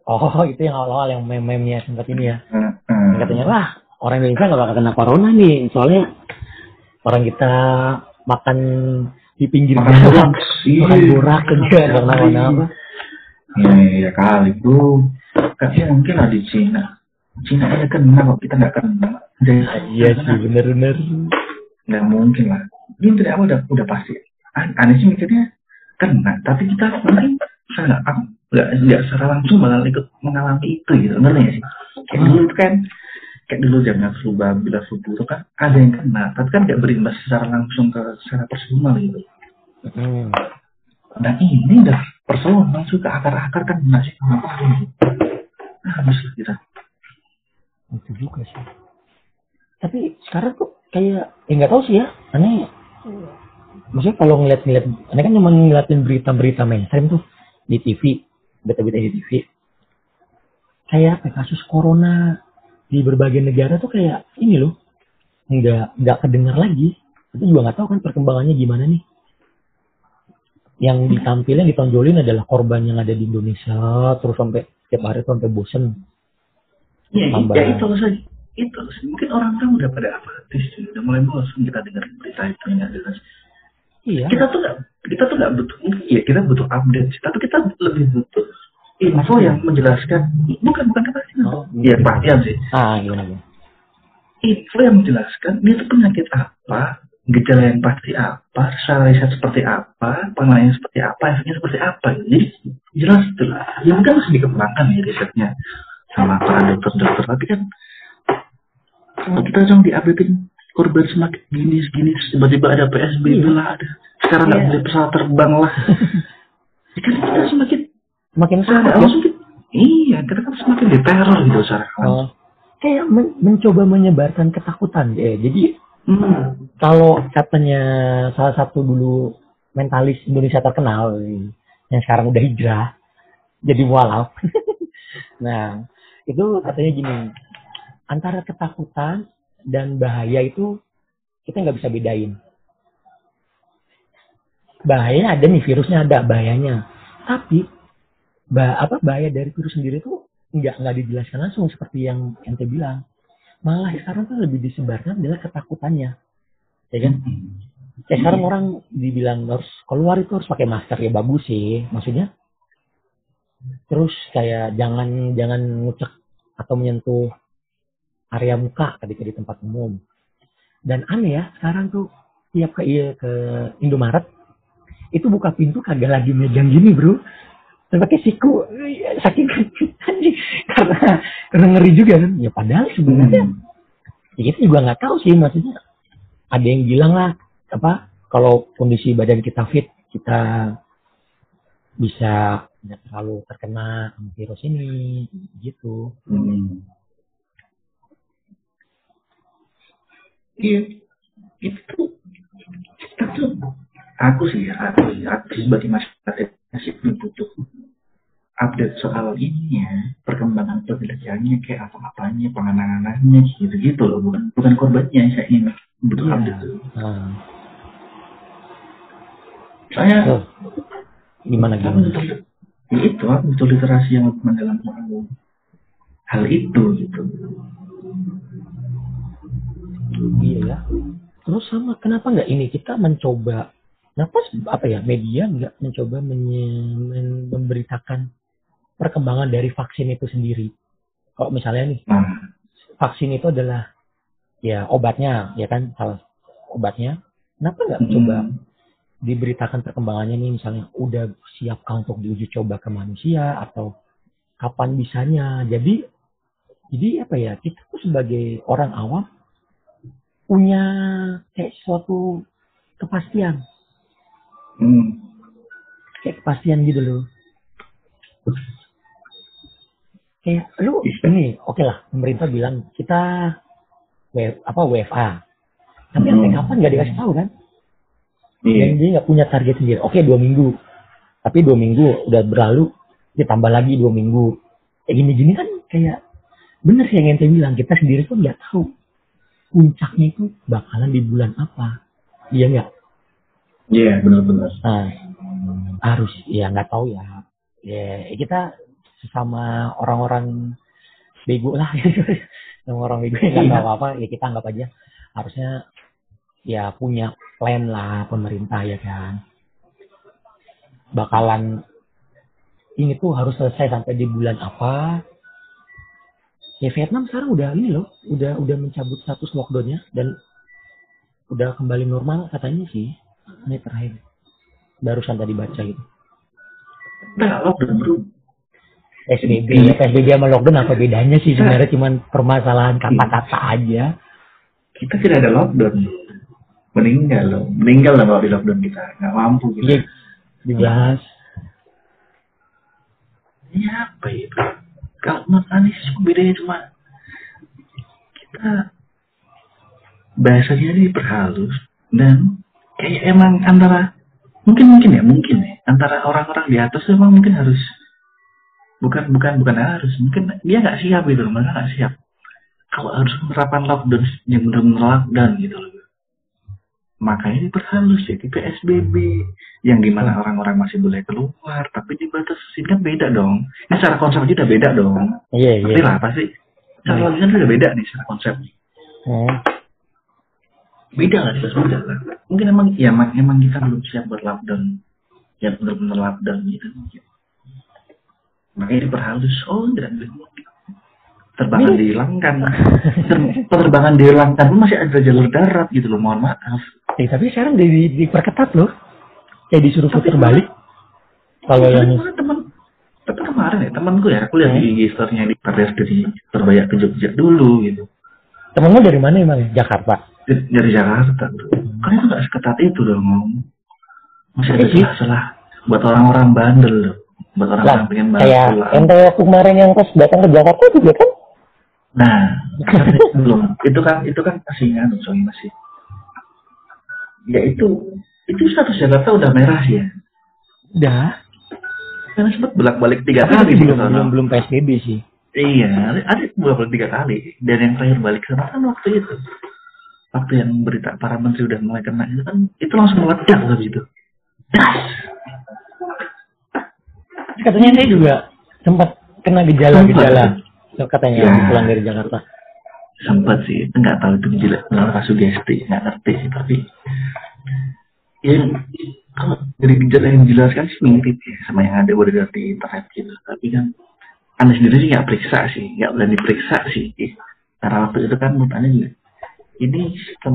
Oh itu yang awal-awal yang meme-memenya sempat ini ya. Nah, Yang katanya wah orang Indonesia nggak bakal kena corona nih soalnya orang kita makan di pinggir makan jalan, borak. Iya. makan borak aja nggak kenapa-napa. Ya, ya kali bro. Kayaknya mungkin lah di Cina. Cina aja kena kok kita nggak kena. Jadi, Iya sih, bener-bener. nggak mungkin lah. Ini dari awal udah udah pasti. An- Aneh sih mikirnya kena, tapi kita mungkin saya nggak nggak nggak secara langsung malah ikut mengalami itu gitu, ngerti nggak sih? Kayak Hmm. dulu itu kan kayak dulu zaman flu babi, lah flu burung kan ada yang kena, tapi kan nggak berimbas secara langsung ke secara personal gitu. Hmm. Nah ini udah personal langsung ke akar-akar kan nggak sih ngapain gitu. Nah, habis lah kita. Itu juga sih. Tapi sekarang tuh kayak, ya nggak tahu sih ya. Aneh, maksudnya kalau ngeliat-ngeliat, aneh kan cuma ngeliatin berita-berita mainstream tuh di TV, berita-berita di TV. Kayak apa, kasus corona di berbagai negara tuh kayak ini loh, nggak nggak kedengar lagi. Itu juga nggak tahu kan perkembangannya gimana nih. Yang ditampilin, ditonjolin adalah korban yang ada di Indonesia, terus sampai tiap hari sampai bosen. Ya, Tambah. ya itu sih. Itu. Mungkin orang-orang udah pada apatis, udah mulai bosan kita dengar berita itu yang jelas. Iya. Kita tuh nggak, kita tuh nggak butuh, ya kita butuh update, sih. tapi kita lebih butuh info yang menjelaskan, bukan bukan kepastian, Oh, ya kepastian sih. Ah, gimana gimana? Info yang menjelaskan dia tuh penyakit apa, gejala yang pasti apa, secara riset seperti apa, penanganannya seperti apa, efeknya seperti apa. Jadi jelas tuh lah. Ya mungkin masih dikembangkan ya risetnya sama para dokter-dokter, tapi kan kalau kita langsung diupdatein korban semakin gini terus tiba-tiba ada PSBB Iya. lah ada sekarang nggak Iya. boleh pesawat terbang lah ya kan kita semakin Makin ya. langsung kita- iya kita kan semakin diteror gitu secara Oh, kayak men- mencoba menyebarkan ketakutan ya. Jadi hmm. kalau katanya salah satu dulu mentalis Indonesia terkenal yang sekarang udah hijrah jadi mualaf. nah, itu katanya gini, antara ketakutan dan bahaya itu kita nggak bisa bedain. Bahayanya ada nih, virusnya ada bahayanya. Tapi bah apa bahaya dari virus sendiri tuh nggak nggak dijelaskan langsung seperti yang ente bilang. Malah sekarang tuh lebih disebarkan adalah ketakutannya, ya kan? Kayak sekarang orang dibilang harus keluar itu harus pakai masker ya bagus sih, maksudnya. Terus kayak jangan jangan ngucek atau menyentuh area muka ketika di tempat umum. Dan aneh ya, sekarang tuh tiap ke iya, ke Indomaret itu buka pintu kagak lagi megang gini bro pakai siku saking anjing karena karena ngeri juga kan ya padahal sebenarnya Hmm. ya kita juga nggak tahu sih maksudnya ada yang bilang lah apa kalau kondisi badan kita fit kita bisa tidak terlalu terkena virus ini gitu Hmm. Iya, itu kita tuh aku sih aku sih, aku sih sebagai masyarakat masih butuh update soal ini ya, perkembangan penelitiannya kayak apa-apanya, penanganannya gitu-gitu loh, bukan bukan korbannya saya ingin butuh Iya. update dulu. nah, Saya tuh. gimana gimana butuh ya itu aku butuh literasi yang mendalam soal hal itu gitu. Iya ya. Terus sama kenapa nggak ini? Kita mencoba kenapa apa ya media nggak mencoba menye- men- memberitakan perkembangan dari vaksin itu sendiri? Kalau misalnya nih Nah, vaksin itu adalah ya obatnya ya kan salah obatnya. Kenapa nggak hmm, coba diberitakan perkembangannya nih? Misalnya udah siapkah untuk diuji coba ke manusia atau kapan bisanya? Jadi jadi apa ya kita tuh sebagai orang awam punya kayak suatu kepastian. Hmm, kayak kepastian gitu loh. Kayak lu ini oke lah pemerintah bilang kita W, apa WFA tapi sampai Hmm. kapan nggak dikasih tahu kan? Iya, dan dia nggak punya target sendiri. Oke dua minggu. Tapi dua minggu udah berlalu ditambah lagi dua minggu. Kayak gini-gini kan kayak bener sih yang ente bilang kita sendiri pun nggak tahu puncaknya itu bakalan di bulan apa? Iya nggak? Iya benar-benar. nah harus ya nggak tahu ya. Ya kita sesama orang-orang bego lah. Sama orang bego yang nggak Iya. tahu apa ya kita anggap aja harusnya ya punya plan lah pemerintah ya kan? Bakalan ini tuh harus selesai sampai di bulan apa ya Vietnam sekarang udah ini loh udah udah mencabut status lockdownnya dan udah kembali normal katanya sih ini terakhir barusan tadi baca gitu Nah, lockdown bro. PSBB ya PSBB sama lockdown apa bedanya sih sebenarnya cuman permasalahan kata-kata aja Kita tidak ada lockdown. Meninggal loh. Meninggal lah kalau di lockdown kita. Nggak mampu kita. dibahas Ini apa itu? Kalau menurut Anies bedanya cuma kita bahasanya ini berhalus dan kayak emang antara mungkin mungkin ya mungkin ya antara orang-orang di atas emang mungkin harus bukan bukan bukan harus mungkin dia nggak siap gitu mereka nggak siap. Kalau harus menerapkan lockdown yang benar-benar lockdown gitu loh makanya diperhalus jadi PSBB yang di mana orang-orang masih boleh keluar tapi dibatasi kan beda dong. Ini secara konsep aja udah beda dong. Iya Ngerti iya. lah pasti secara logika udah beda nih secara konsep. Hmm. beda lah jelas beda lah. Mungkin emang ya emang, emang kita belum siap buat lockdown ya benar-benar lockdown gitu makanya diperhalus. Oh dan terbangan dihilangkan. Penerbangan dihilangkan pun masih ada jalur darat gitu loh mohon maaf Eh, tapi sekarang di, di, diperketat loh. Kayak disuruh Tapi putar balik. Kalau yang teman tapi kemarin ya temanku ya aku lihat di IG story-nya di Paris dari Surabaya ke Jogja dulu gitu. Temenmu dari mana emang ya? Jakarta? Di- dari Jakarta bro kan itu nggak seketat itu dong masih ada Iya sih. celah-celah buat orang-orang bandel loh. Buat orang-orang pengen banget kayak ente waktu kemarin yang pas datang ke Jakarta juga kan? Nah kan belum. Itu kan itu kan masih anu soalnya masih ya itu itu status Jakarta udah merah sih ya udah karena sempat bolak-balik tiga tapi kali belum belum belum PSBB sih Iya, ada bolak balik tiga kali. Dan yang terakhir balik ke sana kan waktu itu. Waktu yang berita para menteri udah mulai kena itu kan, itu langsung meledak loh gitu. Das! katanya saya juga sempat kena gejala-gejala katanya Ya. pulang dari Jakarta Sempat sih, nggak tahu itu gejala apa sugesti, nggak ngerti sih. Tapi yang kalau dari gejala yang dijelaskan sih mirip ya sama yang ada udah di internet gitu. Tapi kan Anda sendiri sih nggak periksa sih, nggak berani periksa sih. Karena waktu itu kan menurut Anda juga, ini sistem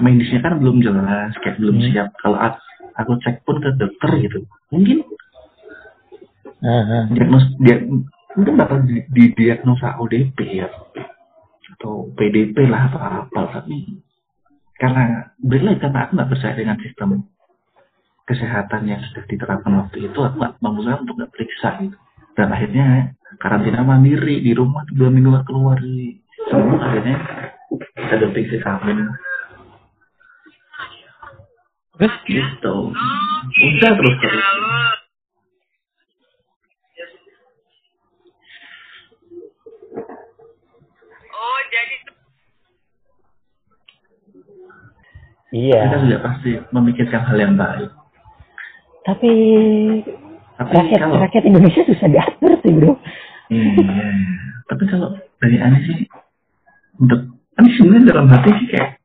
medisnya kan belum jelas, kayak belum Hmm. siap. Kalau aku, aku cek pun ke dokter gitu, mungkin ah. diagnos dia mungkin bakal di, didiagnosa ODP ya atau PDP lah atau apa tapi karena balik karena aku nggak percaya dengan sistem kesehatan yang sudah diterapkan waktu itu aku nggak memutuskan untuk nggak periksa gitu. Dan akhirnya karantina mandiri di rumah dua minggu nggak keluar semua akhirnya kita deteksi kami terus? Gitu. Udah terus terus Oh, jadi iya. Kita juga pasti memikirkan hal yang baik. Tapi tapi rakyat kalau rakyat Indonesia susah diatur sih bro. Iya, tapi kalau dari Ani sih, untuk Ani sebenarnya dalam hati sih kayak,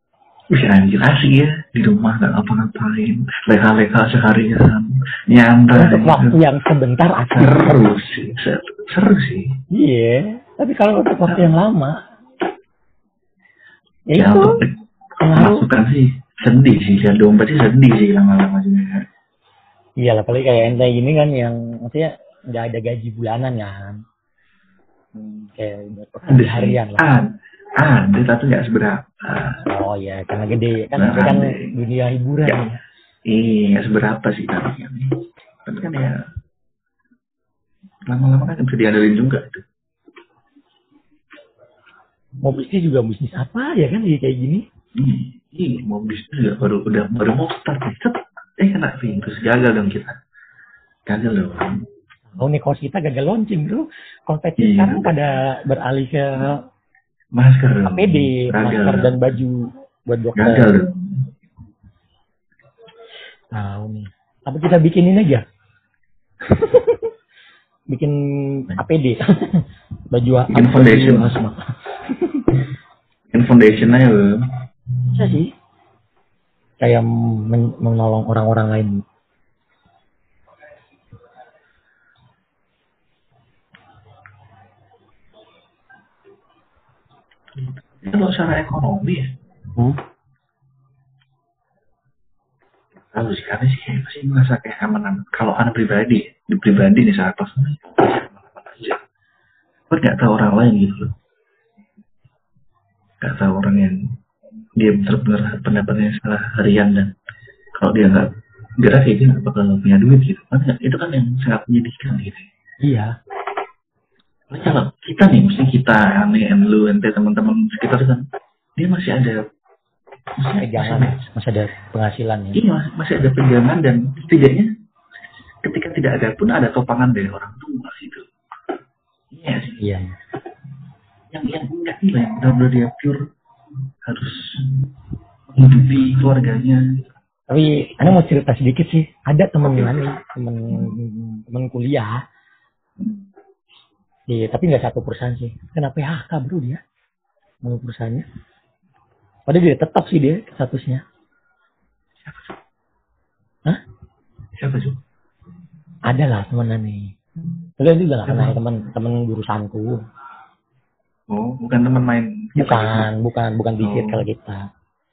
bisa anjir asik ya di rumah nggak ngapa-ngapain, leha-leha seharian, nyantai. untuk waktu yang sebentar asal seru sih, seru, seru sih. iya. Tapi kalau untuk waktu yang lama ya Ya itu pengaruh. sih sedih sih, lihat dompet sih sedih sih lama-lama juga. iya lah apalagi kayak ente gini kan yang maksudnya nggak ada gaji bulanan kan Hmm, kayak buat Ada pekerja sih, harian lah ada, ada tapi nggak seberapa. oh ya karena gede kan Nah, kan dunia hiburan Ya. ya. Iya, seberapa sih tapi kan. Tapi kan ya lama-lama kan bisa diandalin juga itu. mau bisnis juga bisnis apa ya kan kayak gini Iya, iya, mau bisnis juga baru udah baru mau start nih. Cet, eh kena virus gagal dong kita. Gagal dong. Oh nih kos kita gagal launching bro. Kompetisi Iya. sekarang pada beralih ke Masker. APD, Gagal. masker dan baju buat dokter. Gagal dong. Tahu nih. Apa kita bikinin aja? Bikin APD. baju Bikin foundation. Bikin foundation aja loh. Bisa sih. Kayak men- menolong orang-orang lain. Ya, kalau secara ekonomi ya, Hmm. kalau sih karena sih kayak masih merasa kayak aman Kalau anak pribadi, di pribadi nih saat pas aja. Gue nggak tahu orang lain gitu loh. Nggak tahu orang yang dia benar-benar pendapatnya salah harian dan kalau dia nggak gerak ya dia nggak bakal punya duit gitu. Kan itu kan yang sangat menyedihkan gitu. Iya. Nah, kalau kita nih, mesti kita, ane, lu, ente, teman-teman sekitar kan, dia masih ada masih, Pegangan, masih, masih ada penghasilan ya. iya, masih, ada pegangan dan setidaknya ketika tidak ada pun ada topangan dari orang tua gitu. Iya sih. Iya. Yang yang enggak nih lah, yang benar-benar dia pure harus menghidupi keluarganya. Tapi ana mau cerita sedikit sih. Ada temen nih, temen temen kuliah. Iya, tapi nggak satu perusahaan sih. Kena PHK bro dia. Mau perusahaannya. Padahal dia tetap sih dia statusnya. Siapa tuh? Hah? Siapa tuh? Ada lah temenan nih. Tapi juga kenal temen temen jurusanku. Oh, bukan teman main. Bukan, bukan, bukan di Oh. circle kita.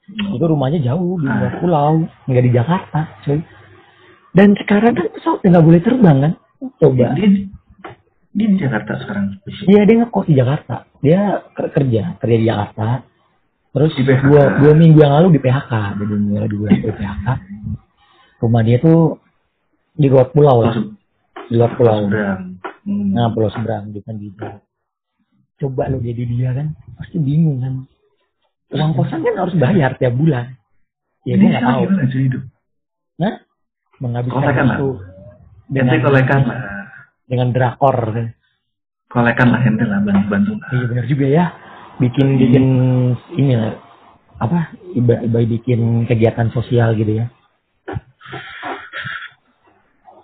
Itu rumahnya jauh di luar pulau, nggak di Jakarta, cuy. Dan sekarang kan pesawat nggak boleh terbang kan? Coba. Dia, dia di Jakarta sekarang. Iya dia ngekos di Jakarta. Dia ke- kerja, kerja di Jakarta. Terus Di PHK. dua, dua minggu yang lalu di PHK, jadi mulai dua di PHK. Rumah dia tuh di luar pulau lah, di luar pulau. Seberang. Hmm. Nah pulau seberang bukan di Jawa. Coba lo jadi dia kan, pasti bingung kan. Uang kosan kan harus bayar tiap bulan. Ya Ini gue nggak tahu. Nah, menghabiskan Kolekan lah. waktu Ente dengan lah. dengan drakor. kan. Kolekan lah ente lah bantu-bantu. lah. Iya benar juga ya. Bikin bikin ini lah apa iba, iba bikin kegiatan sosial gitu ya.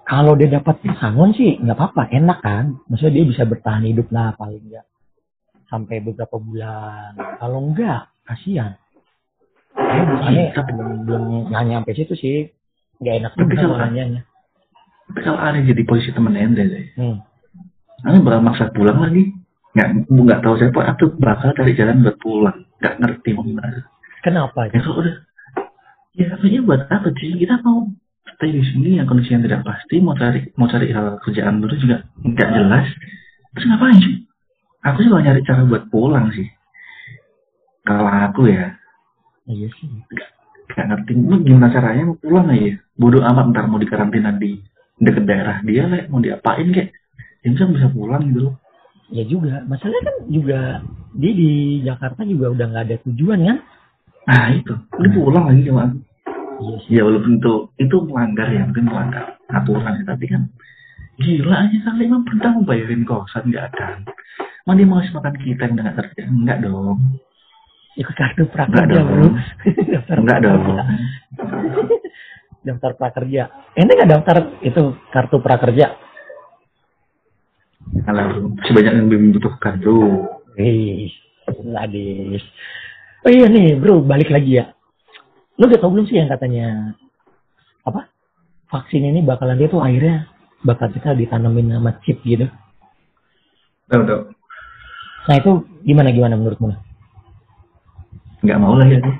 Kalau dia dapat pesangon sih nggak apa-apa, enak kan. Maksudnya dia bisa bertahan hidup lah paling enggak sampai beberapa bulan. Kalau enggak, kasihan. Ya, Iya, tapi- belum, belum nanya sampai situ sih. Nggak enak Tapi kalau- nanyanya. Tapi kalau ada jadi posisi temen ente deh. Hmm. Ane bakal maksa pulang lagi. Nggak, nggak tahu siapa. Atau bakal cari jalan buat pulang. Nggak ngerti mau gimana. Kenapa? Ya kalau udah. Ya katanya buat apa sih? Kita mau stay di sini yang kondisi yang tidak pasti. Mau cari mau cari hal kerjaan baru juga nggak jelas. Terus ngapain sih? Aku sih nyari cara buat pulang sih. Kalau aku ya. Iya sih. Gak ngerti lu gimana caranya mau pulang aja bodoh amat ntar mau dikarantina di deket daerah dia lah mau diapain kek ya bisa bisa pulang gitu loh Ya juga, masalahnya kan juga dia di Jakarta juga udah nggak ada tujuan kan? nah itu lu pulang lagi aku Iya sih. ya walaupun itu itu melanggar ya mungkin melanggar aturan ya tapi kan gila aja kali emang pernah mau bayarin kosan nggak ada Emang dia mau makan kita yang nggak kerja enggak dong Ikut kartu enggak prakerja dong bro. daftar enggak dong. Daftar prakerja. Ini nggak daftar itu kartu prakerja? kalau sebanyak yang membutuhkan tuh Wih, ladis. Oh iya nih bro, balik lagi ya. Lo udah tau belum sih yang katanya apa? Vaksin ini bakalan dia tuh akhirnya bakal kita ditanamin sama chip gitu. tahu Nah itu gimana gimana menurutmu? nggak mau lah ya aku.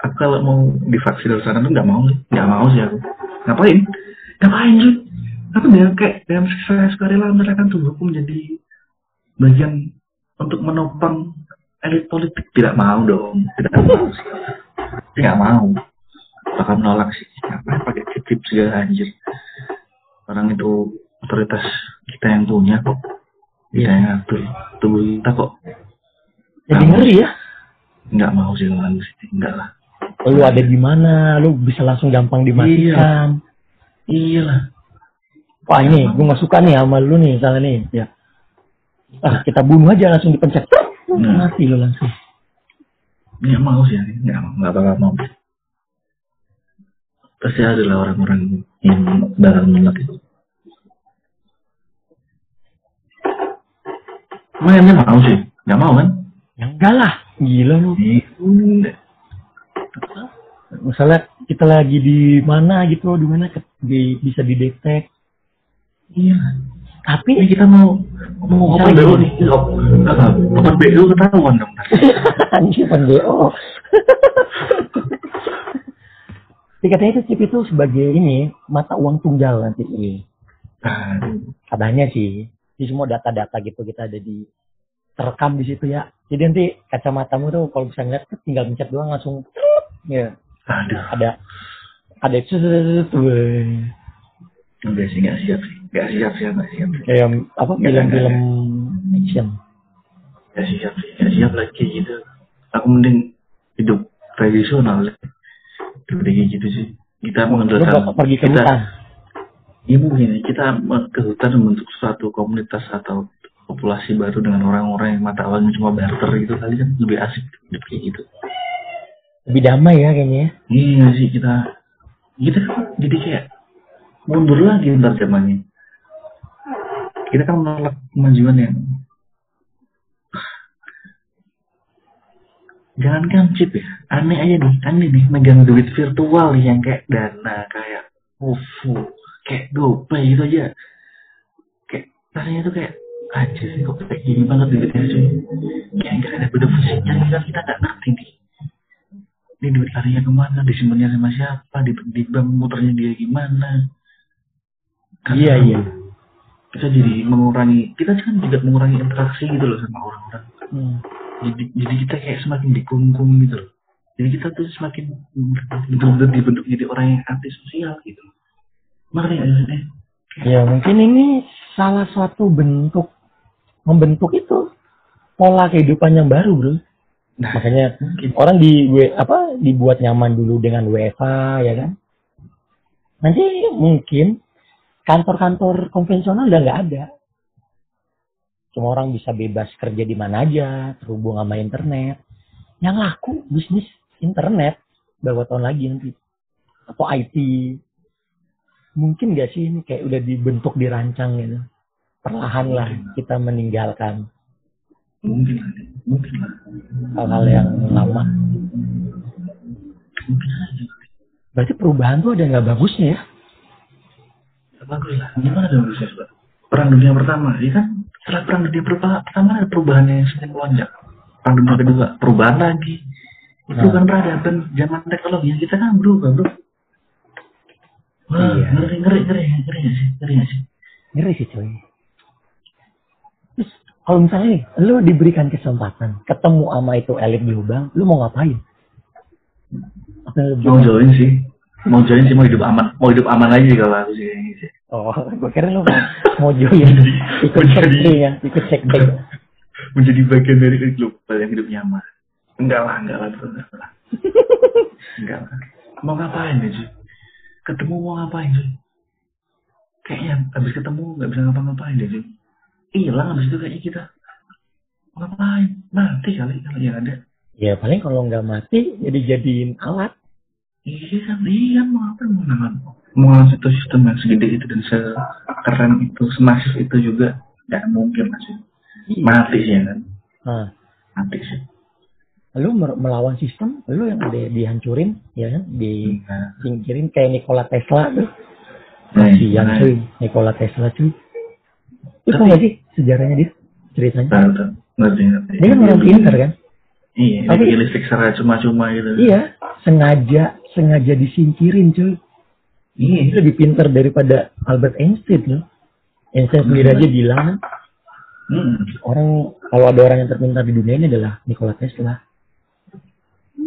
Aku kalau mau divaksin dari sana tuh nggak mau, nggak mau sih aku. Ngapain? Ngapain sih? Aku dengan kayak dengan saya sukarela menyerahkan tubuhku menjadi bagian untuk menopang elit politik tidak mau dong, tidak mau sih. Tidak mau. Bakal menolak sih. Ngapain pakai chip segala anjir. Orang itu otoritas kita yang punya kok. Kita yang ngatur tubuh kita kok. Jadi ngeri ya. Nggak mau sih kalau sih. Enggak lah. lu ada di mana, lu bisa langsung gampang dimatikan. Iya lah. Wah ini, gue gak suka nih sama lu nih, misalnya nih. Ya. Ah, kita bunuh aja langsung dipencet. Nah. Mati lu langsung. Nggak mau sih, nggak mau, nggak bakal mau. Pasti ada lah orang-orang yang bakal menolak itu. Emang yang mau sih? Nggak mau kan? Ya enggak lah, gila lu. Misalnya kita lagi di mana gitu, di mana di, bisa didetek. Iya. Tapi Ini kita mau mau open BO gini. nih. Apa? Open BO ketahuan dong. anjir kan BO. Dikatanya itu chip itu sebagai ini mata uang tunggal nanti. Nah, Katanya sih, di semua data-data gitu kita ada di terekam di situ ya. Jadi nanti kacamatamu tuh kalau bisa ngeliat tuh tinggal mencet doang langsung ya aduh. ada ada itu Enggak sih, enggak siap sih. Enggak siap sih, enggak siap. kayak apa Nggak, film-film action. Enggak siap sih, enggak siap lagi gitu. Aku mending hidup tradisional. Kayak gitu sih. Kita mengandalkan bakal pergi ke kita, hutan. Ya mungkin kita ke hutan membentuk suatu komunitas atau populasi baru dengan orang-orang yang mata awalnya cuma barter gitu kali kan lebih asik hidup kayak gitu. Lebih damai ya kayaknya ya. Iya sih kita kita kan jadi kayak mundur lagi ntar zamannya. Kita kan menolak kemajuan yang jangankan chip ya, aneh aja nih, aneh nih megang duit virtual yang kayak dana, kayak OVO, kayak GoPay gitu aja. Kayak rasanya tuh kayak aja sih kok kayak gini banget duitnya cuy. Kayak nggak ada beneficinya kita kita nggak ngerti nih ini duit larinya ke mana, disimpannya sama siapa, di, di bank muternya dia gimana. Karena Iya iya. Kita jadi mengurangi, kita kan juga mengurangi interaksi gitu loh sama orang-orang. Hmm. Jadi, jadi kita kayak semakin dikungkung gitu loh. Jadi kita tuh semakin betul-betul dibentuk jadi orang yang antisosial gitu. Makanya eh, Ya mungkin ini salah satu bentuk membentuk itu pola kehidupan yang baru bro. nah Makanya mungkin orang di apa dibuat nyaman dulu dengan WFA ya kan. Nanti mungkin kantor-kantor konvensional udah nggak ada. Semua orang bisa bebas kerja di mana aja, terhubung sama internet. Yang laku bisnis internet berapa tahun lagi nanti atau IT. Mungkin gak sih ini kayak udah dibentuk dirancang gitu. Perlahan lah kita meninggalkan mungkin mungkin hal-hal yang lama. Berarti perubahan tuh ada nggak bagusnya ya? Bagus lah. Gimana dong Pak? Perang dunia pertama, ya kan? Setelah perang dunia pertama, pertama ada perubahan yang sering melonjak. Perang dunia kedua, perubahan lagi. Itu Nah. kan peradaban zaman teknologi yang kita kan berubah, bro. Wah, Iya. ngeri, ngeri, ngeri, ngeri sih? Ngeri sih? Ngeri sih coy. Terus kalau misalnya nih, lu diberikan kesempatan ketemu sama itu elit global, lu mau ngapain? Apa yang lu Mau join sih. Mau join sih, mau hidup aman. Mau hidup aman aja kalau aku sih. kayaknya sih. Oh, gue kira lu mau, mau join ikut Menjadi- sekte ya, ikut sekte. Menjadi bagian dari global yang hidup nyaman. Enggak lah, enggak lah, bro. Enggak lah. enggak lah. Mau ngapain ya, cuy? Ketemu mau ngapain, cuy? Kayaknya habis ketemu nggak bisa ngapa-ngapain deh, cuy. Hilang habis itu kayaknya kita. Mau ngapain? Mati kali kalau yang ada. Ya paling kalau nggak mati, jadi jadiin alat. Iya kan, iya mau apa mau ngapain? Mau satu sistem yang segede itu dan sekeren itu, semasif itu juga nggak mungkin masih. Mati sih ya kan, Nah, mati sih. lu melawan sistem, lu yang ada dihancurin, ya kan, disingkirin kayak Nikola Tesla tuh. nah, Kasihan nah, cuy, Nikola Tesla cuy. Itu nggak sih sejarahnya dia? Ceritanya. Tahu ngerti ngerti. Dia kan orang pintar kan? Iya, Tapi, listrik secara cuma-cuma gitu. Iya, sengaja sengaja disingkirin cuy. Dia Iya. lebih pintar daripada Albert Einstein loh. Einstein sendiri aja bilang Hmm. orang kalau ada orang yang terpintar di dunia ini adalah Nikola Tesla.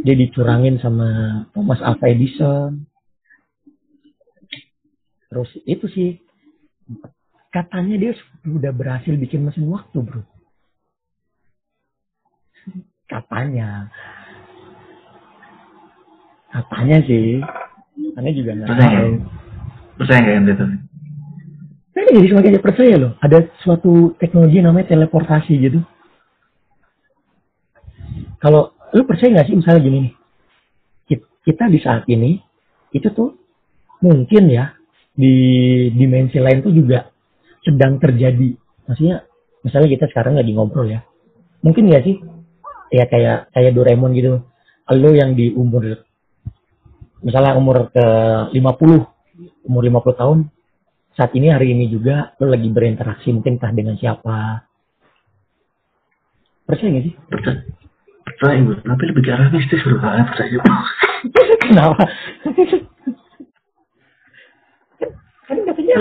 Dia dicurangin sama Thomas Alva Edison. Terus itu sih katanya dia sudah berhasil bikin mesin waktu bro. Katanya. Katanya sih. Aneh juga nggak Percaya tahu. nggak? Percaya nggak yang itu? Saya jadi semakin tidak percaya loh. Ada suatu teknologi namanya teleportasi gitu. Kalau lu percaya nggak sih misalnya gini nih, Kit- kita di saat ini itu tuh mungkin ya di dimensi lain tuh juga sedang terjadi. Maksudnya misalnya kita sekarang lagi ngobrol ya, mungkin nggak sih ya kayak kayak Doraemon gitu, lo yang di umur misalnya umur ke 50, umur 50 tahun saat ini hari ini juga lo lagi berinteraksi mungkin entah dengan siapa. Percaya gak sih? percaya percaya bro tapi lebih ke arah mistis bro percaya Kenapa? kan katanya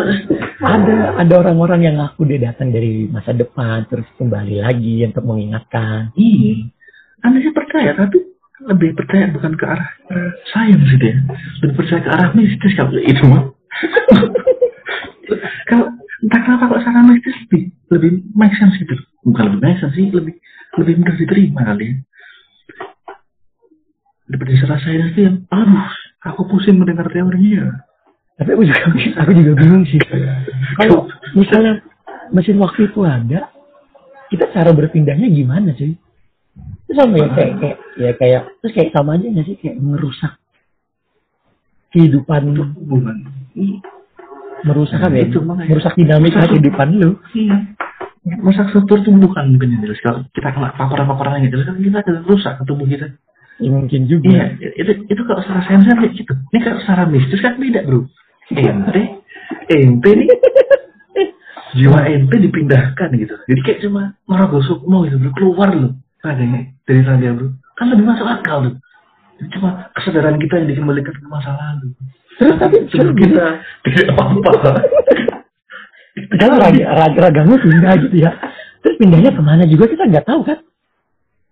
ada ada orang-orang yang ngaku dia datang dari masa depan terus kembali lagi untuk mengingatkan. iya anda sih percaya tapi lebih percaya bukan ke arah eh, sains gitu ya lebih percaya ke arah mistis kalau itu mah kalau entah kenapa kalau secara mistis lebih lebih make sense gitu. Bukan lebih make sense sih lebih lebih mudah diterima kali ya. Daripada secara sains itu yang aduh aku pusing mendengar teorinya. Tapi aku juga aku juga bingung sih. Kalau misalnya mesin waktu itu ada, kita cara berpindahnya gimana sih? Itu sama ya kayak kayak ya kayak terus kayak sama aja nggak sih kayak merusak kehidupan hubungan merusak Nah, ya? itu merusak dinamika Merusak- kehidupan lu. iya masa struktur tumbuhan mungkin ya jelas kalau kita kena paparan-paparan yang jelas kan kita akan rusak ke tubuh kita Ya, mungkin juga. Iya, itu itu kalau secara sains kan kayak gitu. Ini kalau secara mistis kan beda bro. Ente, ente nih jiwa ente dipindahkan gitu. Jadi kayak cuma merogoh sukmo gitu bro, keluar loh raganya dari bro. Kan lebih masuk akal tuh. Cuma kesadaran kita yang dikembalikan ke masa lalu. Terus tapi Sebelum kita tidak apa-apa. kalau raga, raga ragamu pindah gitu ya. Terus pindahnya ke mana juga kita nggak tahu kan?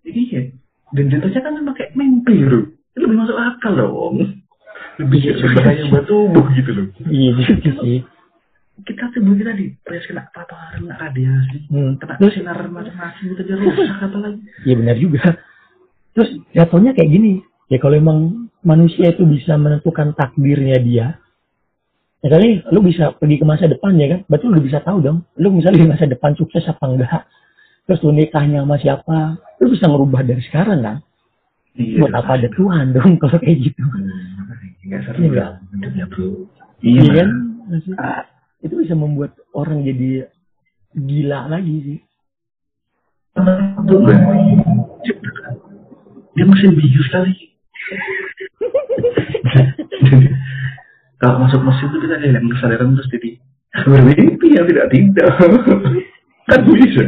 Iya. Dan jatuhnya kan memang kayak mimpi bro. Itu lebih masuk akal dong. Lebih berbahaya buat tubuh gitu loh. Iya sih. Kita tubuh kita di press kena paparan kena radiasi Hmm. kena Terus sinar macam-macam itu aja rusak apa lagi Iya benar juga. Terus jatuhnya kayak gini. Ya kalau emang manusia itu bisa menentukan takdirnya dia. Ya kali lu bisa pergi ke masa depan ya kan. Berarti lu udah bisa tahu dong. Lu misalnya di masa depan sukses apa enggak. Terus lu nikahnya sama siapa. Lu bisa ngerubah dari sekarang kan. iya Buat apa ada Tuhan dong kalau kayak gitu. nggak seru Iya. ya bro Iya iya kan? kan Maksudnya, Itu bisa membuat orang jadi gila lagi sih. dia mesin bius kali kalau masuk mesin itu kita kayak kesadaran terus jadi bermimpi ya tidak tidak kan bisa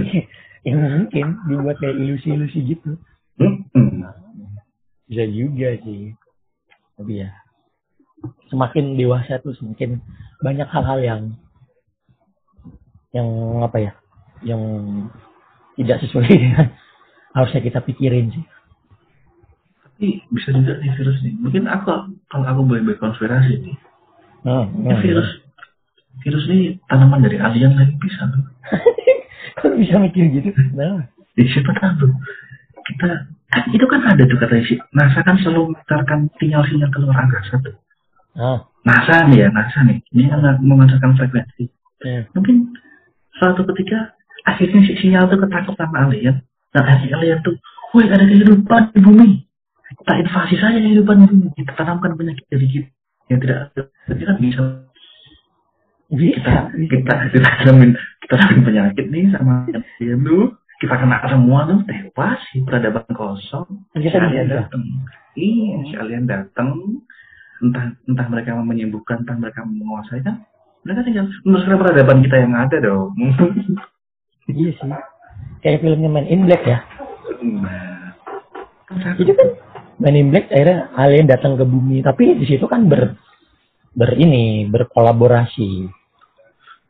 Ya mungkin dibuat kayak ilusi-ilusi gitu. Hmm. Bisa juga sih. Tapi ya semakin dewasa tuh semakin banyak hal-hal yang yang apa ya? Yang tidak sesuai dengan harusnya kita pikirin sih. tapi bisa juga nih virus nih. Mungkin aku kalau aku boleh berkonspirasi nih. Hmm, Ini virus virus ini tanaman dari alien kan bisa tuh. Kalau bisa mikir gitu, nah. Jadi siapa tahu kita kan itu kan ada tuh katanya sih. NASA kan selalu memancarkan sinyal-sinyal ke luar angkasa tuh. Ah, NASA nih ya NASA nih. Ini kan memancarkan frekuensi. Hmm. mungkin suatu ketika akhirnya si sinyal tuh ketangkep sama alien. Dan akhirnya alien tuh woi ada kehidupan di bumi. Kita invasi saja kehidupan di bumi. Kita tanamkan penyakit dari kita yang tidak jadi kan bisa. Kita kita kita tanamin kita tanamin penyakit nih sama alien tuh. Kita kena semua tuh tewas peradaban kosong. Si kita alien datang iya si alien datang entah entah mereka mau menyembuhkan entah mereka mau menguasai kan mereka tinggal meneruskan peradaban kita yang ada dong Iya sih. Kayak filmnya Man in Black ya. nah kan. Itu kan Man in Black akhirnya alien datang ke bumi, tapi di situ kan ber ber ini berkolaborasi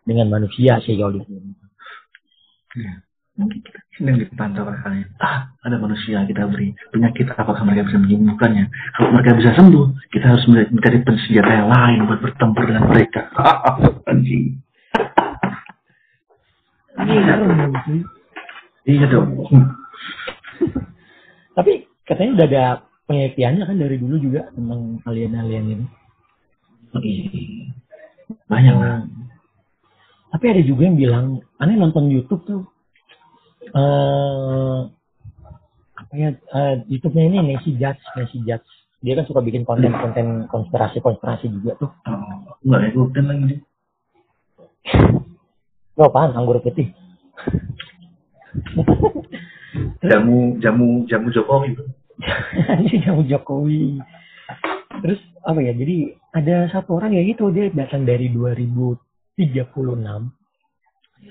dengan manusia sih kalau di sedang dipantau kalian ah ada manusia kita beri penyakit apakah mereka bisa menyembuhkannya kalau mereka bisa sembuh kita harus mencari senjata yang lain buat bertempur dengan mereka. Anjing. Serem sih. iya dong. Tapi katanya udah ada penelitiannya kan dari dulu juga tentang alien-alien ini. Banyak lah. Tapi ada juga yang bilang, aneh nonton YouTube tuh, eh apa ya, eh, YouTube-nya ini Nancy Judge, Nancy Judge. Dia kan suka bikin konten-konten konspirasi-konspirasi juga tuh. oh, nggak ikutin lagi dia. Lo apaan? Anggur putih. jamu jamu jamu Jokowi jamu Jokowi. Terus apa ya? Jadi ada satu orang ya gitu dia datang dari 2000 36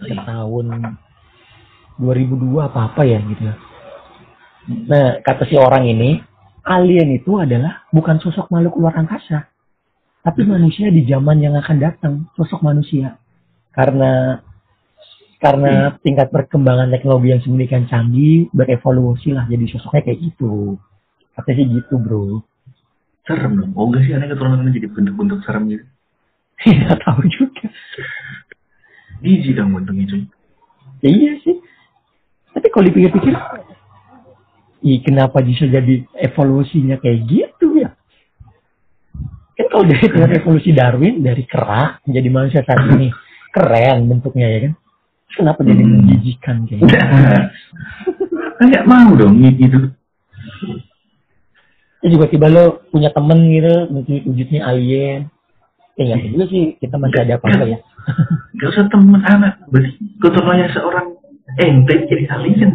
ke tahun 2002 apa apa ya gitu ya. Nah kata si orang ini alien itu adalah bukan sosok makhluk luar angkasa, tapi manusia di zaman yang akan datang, sosok manusia. Karena karena tingkat perkembangan teknologi yang sedemikian canggih berevolusi lah jadi sosoknya kayak gitu. Katanya sih gitu bro. Serem dong. Oh enggak sih aneh keturunannya jadi bentuk-bentuk serem gitu. Tidak tahu juga. Gizi dong bentuknya cuy. Ya iya sih. Tapi kalau dipikir-pikir, Ih, kenapa bisa jadi evolusinya kayak gitu ya? Kan kalau dari teori evolusi Darwin dari kera menjadi manusia saat ini keren bentuknya ya kan? Terus Kenapa jadi Hmm. menjijikan kayak gitu? Kan nggak mau dong gitu. Terus juga tiba lo punya temen gitu, wujud- wujudnya alien. Ya nggak tahu juga sih kita masih ada apa-apa ya. Gak usah temen anak. Berarti keturunannya seorang ente jadi alien.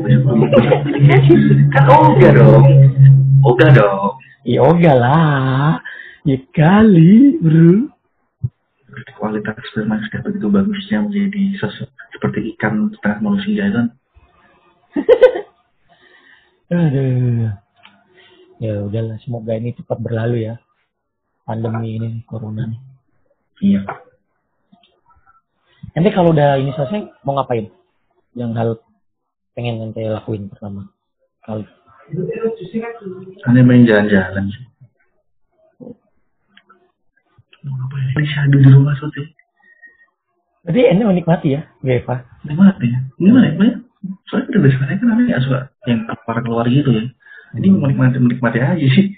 kan oga dong. Oga dong. Ya oga lah. Ya kali bro. Berarti kualitas sperma sudah begitu bagusnya menjadi sosok seperti ikan setengah manusia kan. Aduh. Ya udahlah, semoga ini cepat berlalu ya. Pandemi ini, corona. Iya. Nanti kalau udah ini selesai, mau ngapain? Yang hal pengen nanti lakuin pertama kali. Aneh main jalan-jalan. Mau ngapain? Ini syahdu di rumah sote. Berarti ente menikmati ya, Eva? Gimana ya? Gimana ya? Soalnya pada dasarnya kan aneh gak suka yang keluar-keluar gitu ya. Jadi menikmati menikmati aja sih.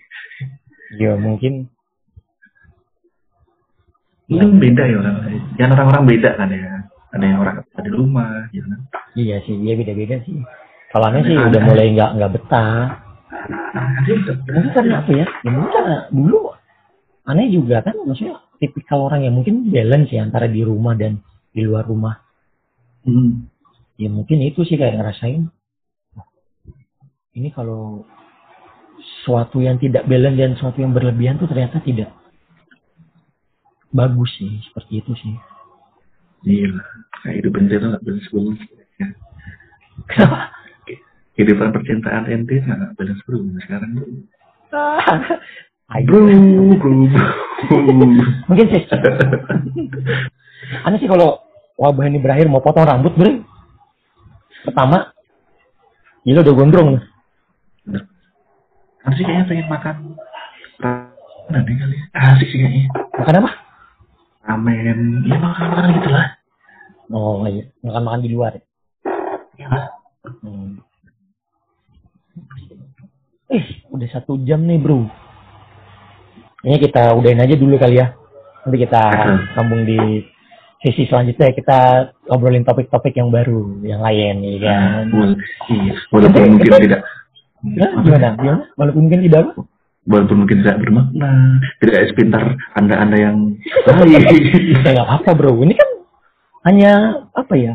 Ya mungkin. Mungkin beda ya orang lain. Yang orang-orang beda kan ya. Ada yang orang ada di rumah, gitu kan. Iya sih, iya beda-beda sih. Kalau aneh sih Ada- udah mulai nggak nggak betah. Mungkin karena apa ya? Ya mungkin karena dulu aneh juga kan, maksudnya tipikal orang yang mungkin balance ya antara di rumah dan di luar rumah. Hmm. ya mungkin itu sih kayak ngerasain "Wah, ini kalau suatu yang tidak balance dan suatu yang berlebihan tuh ternyata tidak bagus sih seperti itu sih Gila. Kayak hidup ente tuh gak balance balance. Ya. kenapa Kehidupan percintaan ente gak balance bro sekarang. Ayo. Bro, bro, bro. mungkin sih aneh sih kalau wabah ini berakhir mau potong rambut bro pertama gila udah gondrong Kan sih kayaknya pengen makan ramen deh kali. ya. Asik sih kayaknya. makan apa Ramen. Iya makan makanan gitu lah. oh iya makan makan di luar Iya lah. Hmm. Eh, udah satu jam nih bro. Kayaknya kita udahin aja dulu kali ya. Nanti kita sambung di sesi selanjutnya kita ngobrolin topik-topik yang baru, yang lain, ya kan? Wal- Iya. Walaupun mungkin tidak. Nah, gimana? Gimana? Walaupun mungkin tidak apa? Walaupun mungkin tidak bermakna, tidak sepintar anda-anda yang lain. Ya nggak apa bro. Ini kan hanya apa ya?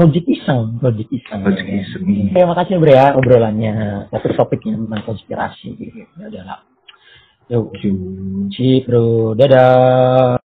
Project iseng, project iseng. Project iseng. Terima kasih bro ya obrolannya. Satu topiknya tentang konspirasi. Ya udah lah. Cip bro. Dadah.